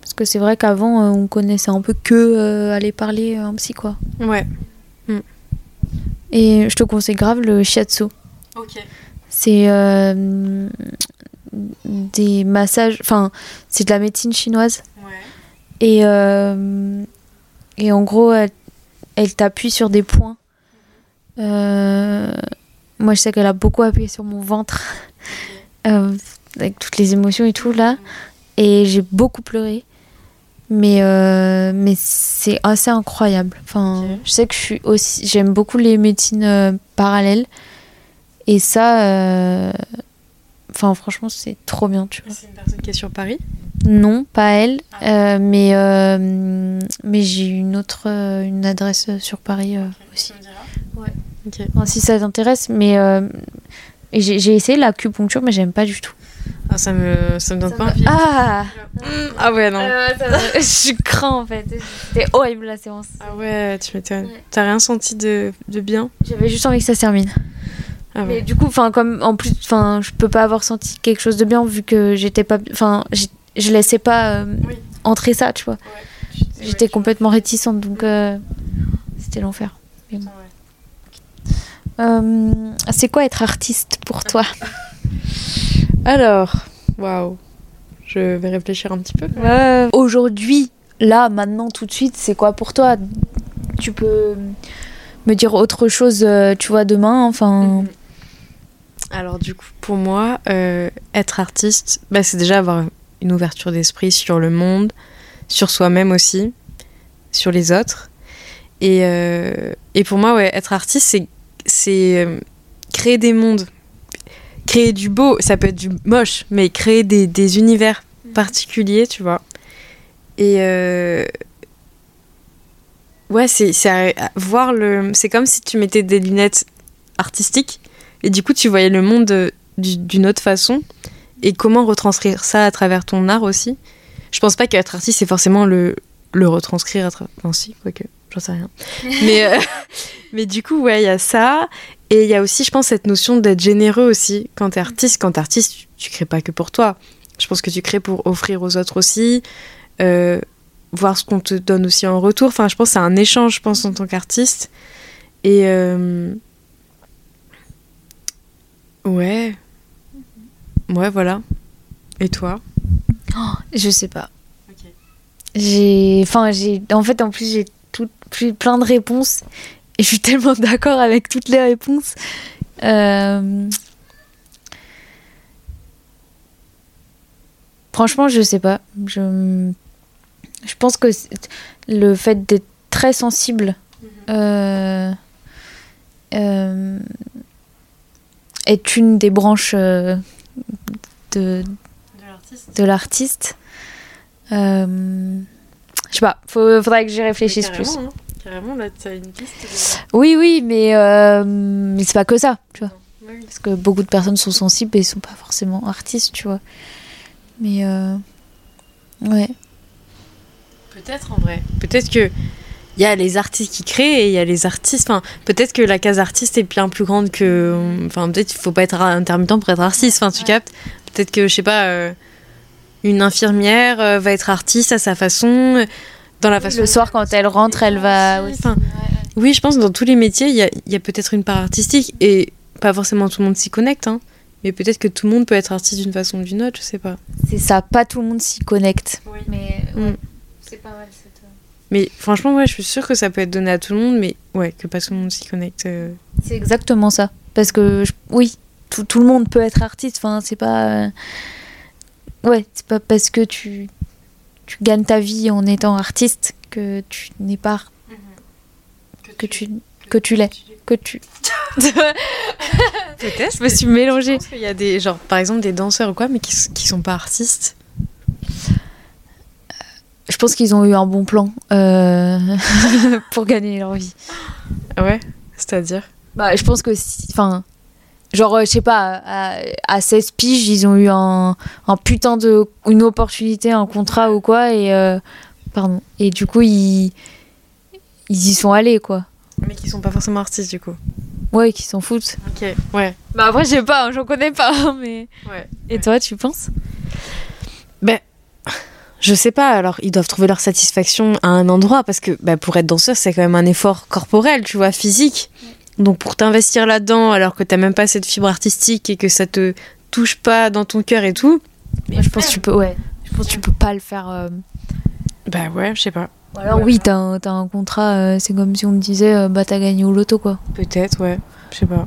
Parce que c'est vrai qu'avant, euh, on connaissait un peu que euh, aller parler un psy, quoi. Ouais. Et je te conseille grave le shiatsu. Ok. C'est des massages, enfin, c'est de la médecine chinoise. Ouais. Et, euh, et en gros, elle, elle t'appuie sur des points. Euh, moi, je sais qu'elle a beaucoup appuyé sur mon ventre, euh, avec toutes les émotions et tout là. Et j'ai beaucoup pleuré. Mais, mais c'est assez incroyable. Enfin. Je sais que je suis aussi. J'aime beaucoup les médecines parallèles. Et ça. Enfin, franchement, c'est trop bien, tu vois. C'est une personne qui est sur Paris Non, pas elle, euh, mais, euh, mais j'ai une autre euh, une adresse sur Paris euh, aussi. Ouais. Ok. Enfin, si ça t'intéresse, mais euh, j'ai essayé l'acupuncture, mais j'aime pas du tout. Ah, ça me, ça me donne pas envie. Ah, Ah ouais, non. Je crains en fait. C'était horrible la séance. Ah ouais, tu m'étonnes. Ouais. T'as rien senti de, de bien? J'avais juste envie que ça se termine. Ah Mais du coup, enfin comme en plus, enfin je peux pas avoir senti quelque chose de bien vu que j'étais pas, enfin je laissais pas euh, Oui. entrer ça, tu vois. J'étais complètement réticente, donc euh, c'était l'enfer. Bon. Euh, c'est quoi être artiste pour toi? Alors, waouh. Je vais réfléchir un petit peu. Euh, Aujourd'hui, là, maintenant, tout de suite, c'est quoi pour toi? Tu peux me dire autre chose, tu vois, demain Enfin, Mhm. Alors du coup, pour moi, euh, être artiste, bah, c'est déjà avoir une ouverture d'esprit sur le monde, sur soi-même aussi, sur les autres. Et, euh, et pour moi, ouais, être artiste, c'est, c'est euh, créer des mondes, créer du beau, ça peut être du moche, mais créer des, des univers particuliers, tu vois. Et euh, ouais, c'est, voir le, c'est comme si tu mettais des lunettes artistiques et du coup, tu voyais le monde euh, du- d'une autre façon. Et comment retranscrire ça à travers ton art aussi? Je pense pas qu'être artiste, c'est forcément le, le retranscrire à travers. Enfin, si, quoique, j'en sais rien. mais, euh, mais du coup, ouais, il y a ça. Et il y a aussi, je pense, cette notion d'être généreux aussi. Quand t'es artiste, quand t'es artiste, tu, tu crées pas que pour toi. Je pense que tu crées pour offrir aux autres aussi. euh, voir ce qu'on te donne aussi en retour. Enfin, je pense que c'est un échange, je pense, en tant qu'artiste. Et. euh, Ouais. Ouais, voilà. Et toi? Je sais pas. J'ai. Enfin, j'ai. En fait, en plus, j'ai tout... plein de réponses. Et je suis tellement d'accord avec toutes les réponses. Euh, Franchement, je sais pas. Je, je pense que le fait d'être très sensible mhm. euh, euh, est une des branches euh, de, de l'artiste. je sais pas, il faudrait que j'y réfléchisse plus. Hein. Carrément, là, tu as une piste. Oui, oui, mais, mais c'est pas que ça, tu vois. Parce que beaucoup de personnes sont sensibles et sont pas forcément artistes, tu vois. Mais euh, ouais. Peut-être en vrai. Peut-être que il y a les artistes qui créent et il y a les artistes. Enfin, peut-être que la case artiste est bien plus grande que. Enfin, peut-être qu'il faut pas être intermittent pour être artiste. Enfin, tu captes. Peut-être que je sais pas. Euh, une infirmière euh, va être artiste à sa façon. Dans la façon. Le soir, quand elle rentre, elle va. Enfin, oui, je pense que dans tous les métiers, il y a, y a peut-être une part artistique et pas forcément tout le monde s'y connecte. Hein. Mais peut-être que tout le monde peut être artiste d'une façon ou d'une autre, je sais pas. C'est ça, pas tout le monde s'y connecte. Oui. Mais mm. c'est pas mal mais franchement, ouais, je suis sûre que ça peut être donné à tout le monde, mais ouais, que pas tout le monde s'y connecte. Euh. C'est exactement ça. Parce que oui, tout, tout, le monde peut être artiste. Enfin, c'est pas. Euh, ouais, c'est pas parce que tu, tu gagnes ta vie en étant artiste que tu n'es pas. Mm-hmm. Que, tu, que tu l'es. Que tu. Peut-être. Je me suis mélangée. Il y a des, genre, par exemple, des danseurs ou quoi, mais qui, qui sont pas artistes. Je pense qu'ils ont eu un bon plan euh, pour gagner leur vie. Ouais, c'est-à-dire Bah, je pense que, enfin, genre, je sais pas, à, 16 piges, ils ont eu un, un, putain de, une opportunité, un contrat ou quoi, et euh, pardon, et du coup, ils, ils y sont allés, quoi. Mais qui sont pas forcément artistes, du coup. Ouais, qui s'en foutent. Ok, ouais. Bah après, je sais pas, j'en connais pas, mais. Ouais. Et toi, tu penses? Ben. Je sais pas, alors ils doivent trouver leur satisfaction à un endroit parce que bah, pour être danseur, c'est quand même un effort corporel, tu vois, physique. Donc pour t'investir là-dedans alors que t'as même pas cette fibre artistique et que ça te touche pas dans ton cœur et tout. Mais je pense que tu peux, ouais. Je pense que tu peux pas le faire. Euh, bah ouais, je sais pas. Alors oui, t'as un, as un contrat, euh, c'est comme si on me disait, euh, bah t'as gagné au loto quoi. Peut-être, ouais, je sais pas.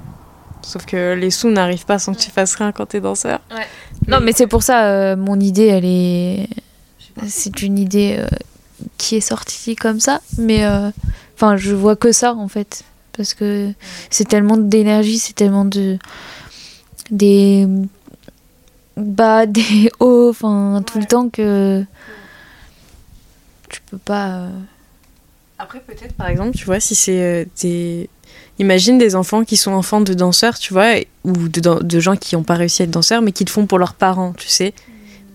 Sauf que les sous n'arrivent pas sans que tu fasses rien quand t'es danseur. Ouais. Non, mais c'est pour ça, euh, mon idée, elle est. C'est une idée qui est sortie comme ça, mais enfin, je vois que ça en fait. Parce que c'est tellement d'énergie, c'est tellement de. des bas, des hauts, enfin, tout le temps que tu peux pas. Euh, Après, peut-être, par exemple, tu vois, si c'est euh, des. Imagine des enfants qui sont enfants de danseurs, tu vois, ou de, de gens qui n'ont pas réussi à être danseurs, mais qui le font pour leurs parents, tu sais.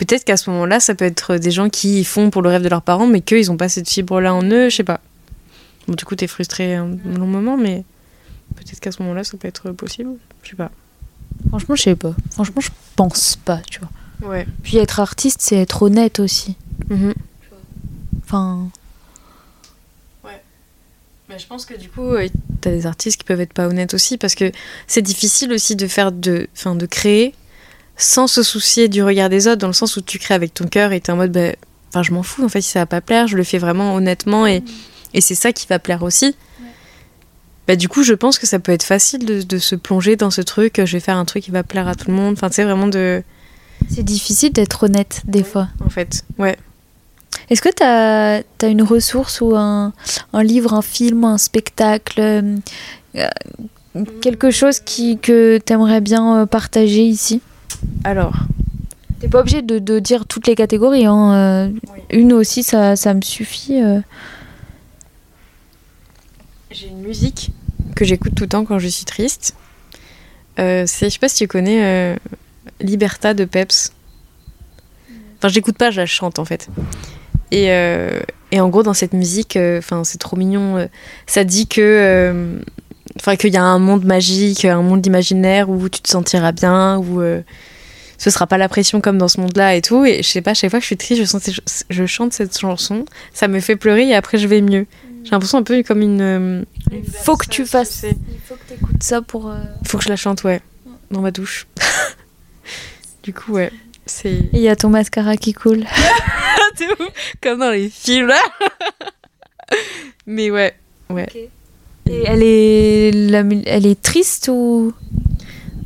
Peut-être qu'à ce moment-là, ça peut être des gens qui font pour le rêve de leurs parents, mais qu'ils n'ont pas cette fibre-là en eux, je sais pas. Bon, du coup, t'es frustré un long moment, mais peut-être qu'à ce moment-là, ça peut être possible. Je sais pas. Franchement, je sais pas. Franchement, je pense pas, tu vois. Ouais. Puis être artiste, c'est être honnête aussi. Mm Enfin. Ouais. Mais je pense que du coup, t'as des artistes qui peuvent être pas honnêtes aussi parce que c'est difficile aussi de faire de, enfin, de créer sans se soucier du regard des autres, dans le sens où tu crées avec ton cœur et t'es en mode, bah, enfin, je m'en fous en fait si ça va pas plaire, je le fais vraiment honnêtement et, et c'est ça qui va plaire aussi. Bah, du coup, je pense que ça peut être facile de, de, se plonger dans ce truc, je vais faire un truc qui va plaire à tout le monde. Enfin, tu vraiment de. C'est difficile d'être honnête des fois. En fait, ouais. Est-ce que tu as, as, une ressource ou un, un, livre, un film, un spectacle, euh, quelque chose qui, que tu aimerais bien euh, partager ici? Alors T'es pas obligé de, de, dire toutes les catégories. Hein. Euh, une aussi, ça, ça me suffit. J'ai une musique que j'écoute tout le temps quand je suis triste. Euh, je sais pas si tu connais Liberta de Peps. Enfin, j'écoute pas, je la chante en fait. Et, euh, et, en gros, dans cette musique, euh, enfin, c'est trop mignon. Euh, ça dit que, enfin, qu'il y a un monde magique, un monde imaginaire où tu te sentiras bien, où ce sera pas la pression comme dans ce monde-là et tout. Et je sais pas, chaque fois que je suis triste, je, sens, je chante cette chanson, ça me fait pleurer et après je vais mieux. J'ai l'impression un peu comme une. Il faut que tu fasses. Il faut que tu écoutes ça pour. Il faut que je la chante, ouais, dans ma douche. du coup, ouais. C'est il y a ton mascara qui coule. comme dans les films là. Mais ouais, ouais. Et elle est, la elle est triste ou?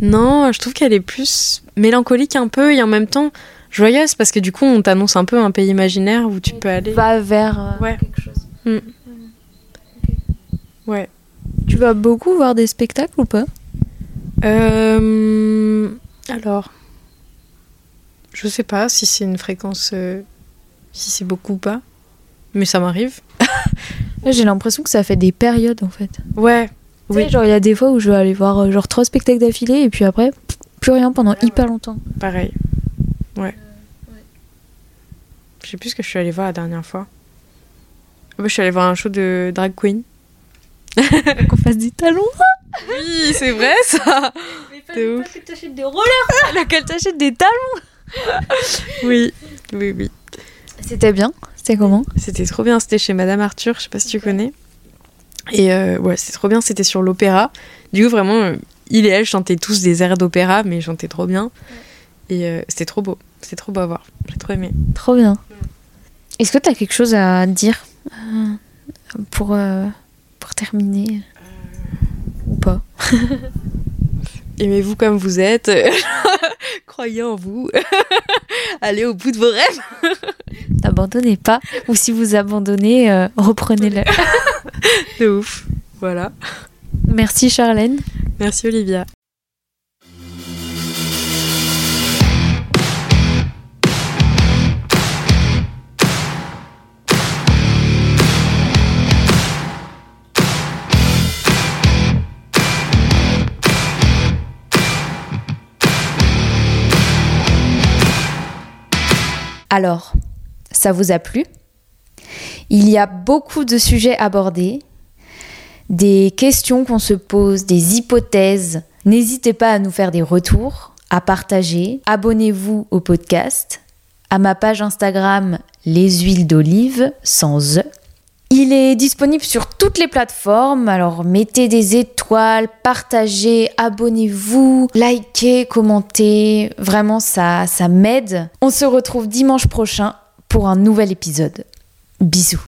Non, je trouve qu'elle est plus mélancolique un peu et en même temps joyeuse parce que du coup on t'annonce un peu un pays imaginaire où tu peux aller. va vers euh, Ouais. quelque chose Mm. Ouais. Tu vas beaucoup voir des spectacles ou pas? Euh, alors, je sais pas si c'est une fréquence, euh, si c'est beaucoup ou pas, mais ça m'arrive. J'ai l'impression que ça fait des périodes en fait. Ouais. Oui. Oui. genre il y a des fois où je vais aller voir euh, genre trois spectacles d'affilée et puis après plus rien pendant hyper longtemps. Pareil. Ouais. Je sais plus ce que je suis allée voir la dernière fois. Ah bah, je suis allée voir un show de drag queen. Qu'on fasse des talons. Oui, c'est vrai ça. De ouf. que t'achètes des rollers, là qu'elle t'achète des talons. Oui, oui, oui. C'était bien. C'était comment C'était trop bien. C'était chez Madame Arthur. Je sais pas si tu connais. Et euh, ouais, c'était trop bien. C'était sur l'opéra. Du coup, vraiment, euh, il et elle chantaient tous des airs d'opéra, mais ils chantaient trop bien. Et euh, c'était trop beau. C'était trop beau à voir. J'ai trop aimé. Trop bien. Est-ce que t'as quelque chose à dire euh, pour euh, pour terminer ou pas? Aimez-vous comme vous êtes? Croyez en vous. Allez au bout de vos rêves. N'abandonnez pas ou si vous abandonnez, euh, reprenez-le. De ouf. Voilà. Merci Charlène. Merci Olivia. Alors, ça vous a plu? Il y a beaucoup de sujets abordés, des questions qu'on se pose, des hypothèses. N'hésitez pas à nous faire des retours, à partager. Abonnez-vous au podcast, à ma page Instagram Les huiles d'olive sans E. Il est disponible sur toutes les plateformes, alors mettez des étoiles, partagez, abonnez-vous, likez, commentez, vraiment ça, ça m'aide. On se retrouve dimanche prochain pour un nouvel épisode. Bisous.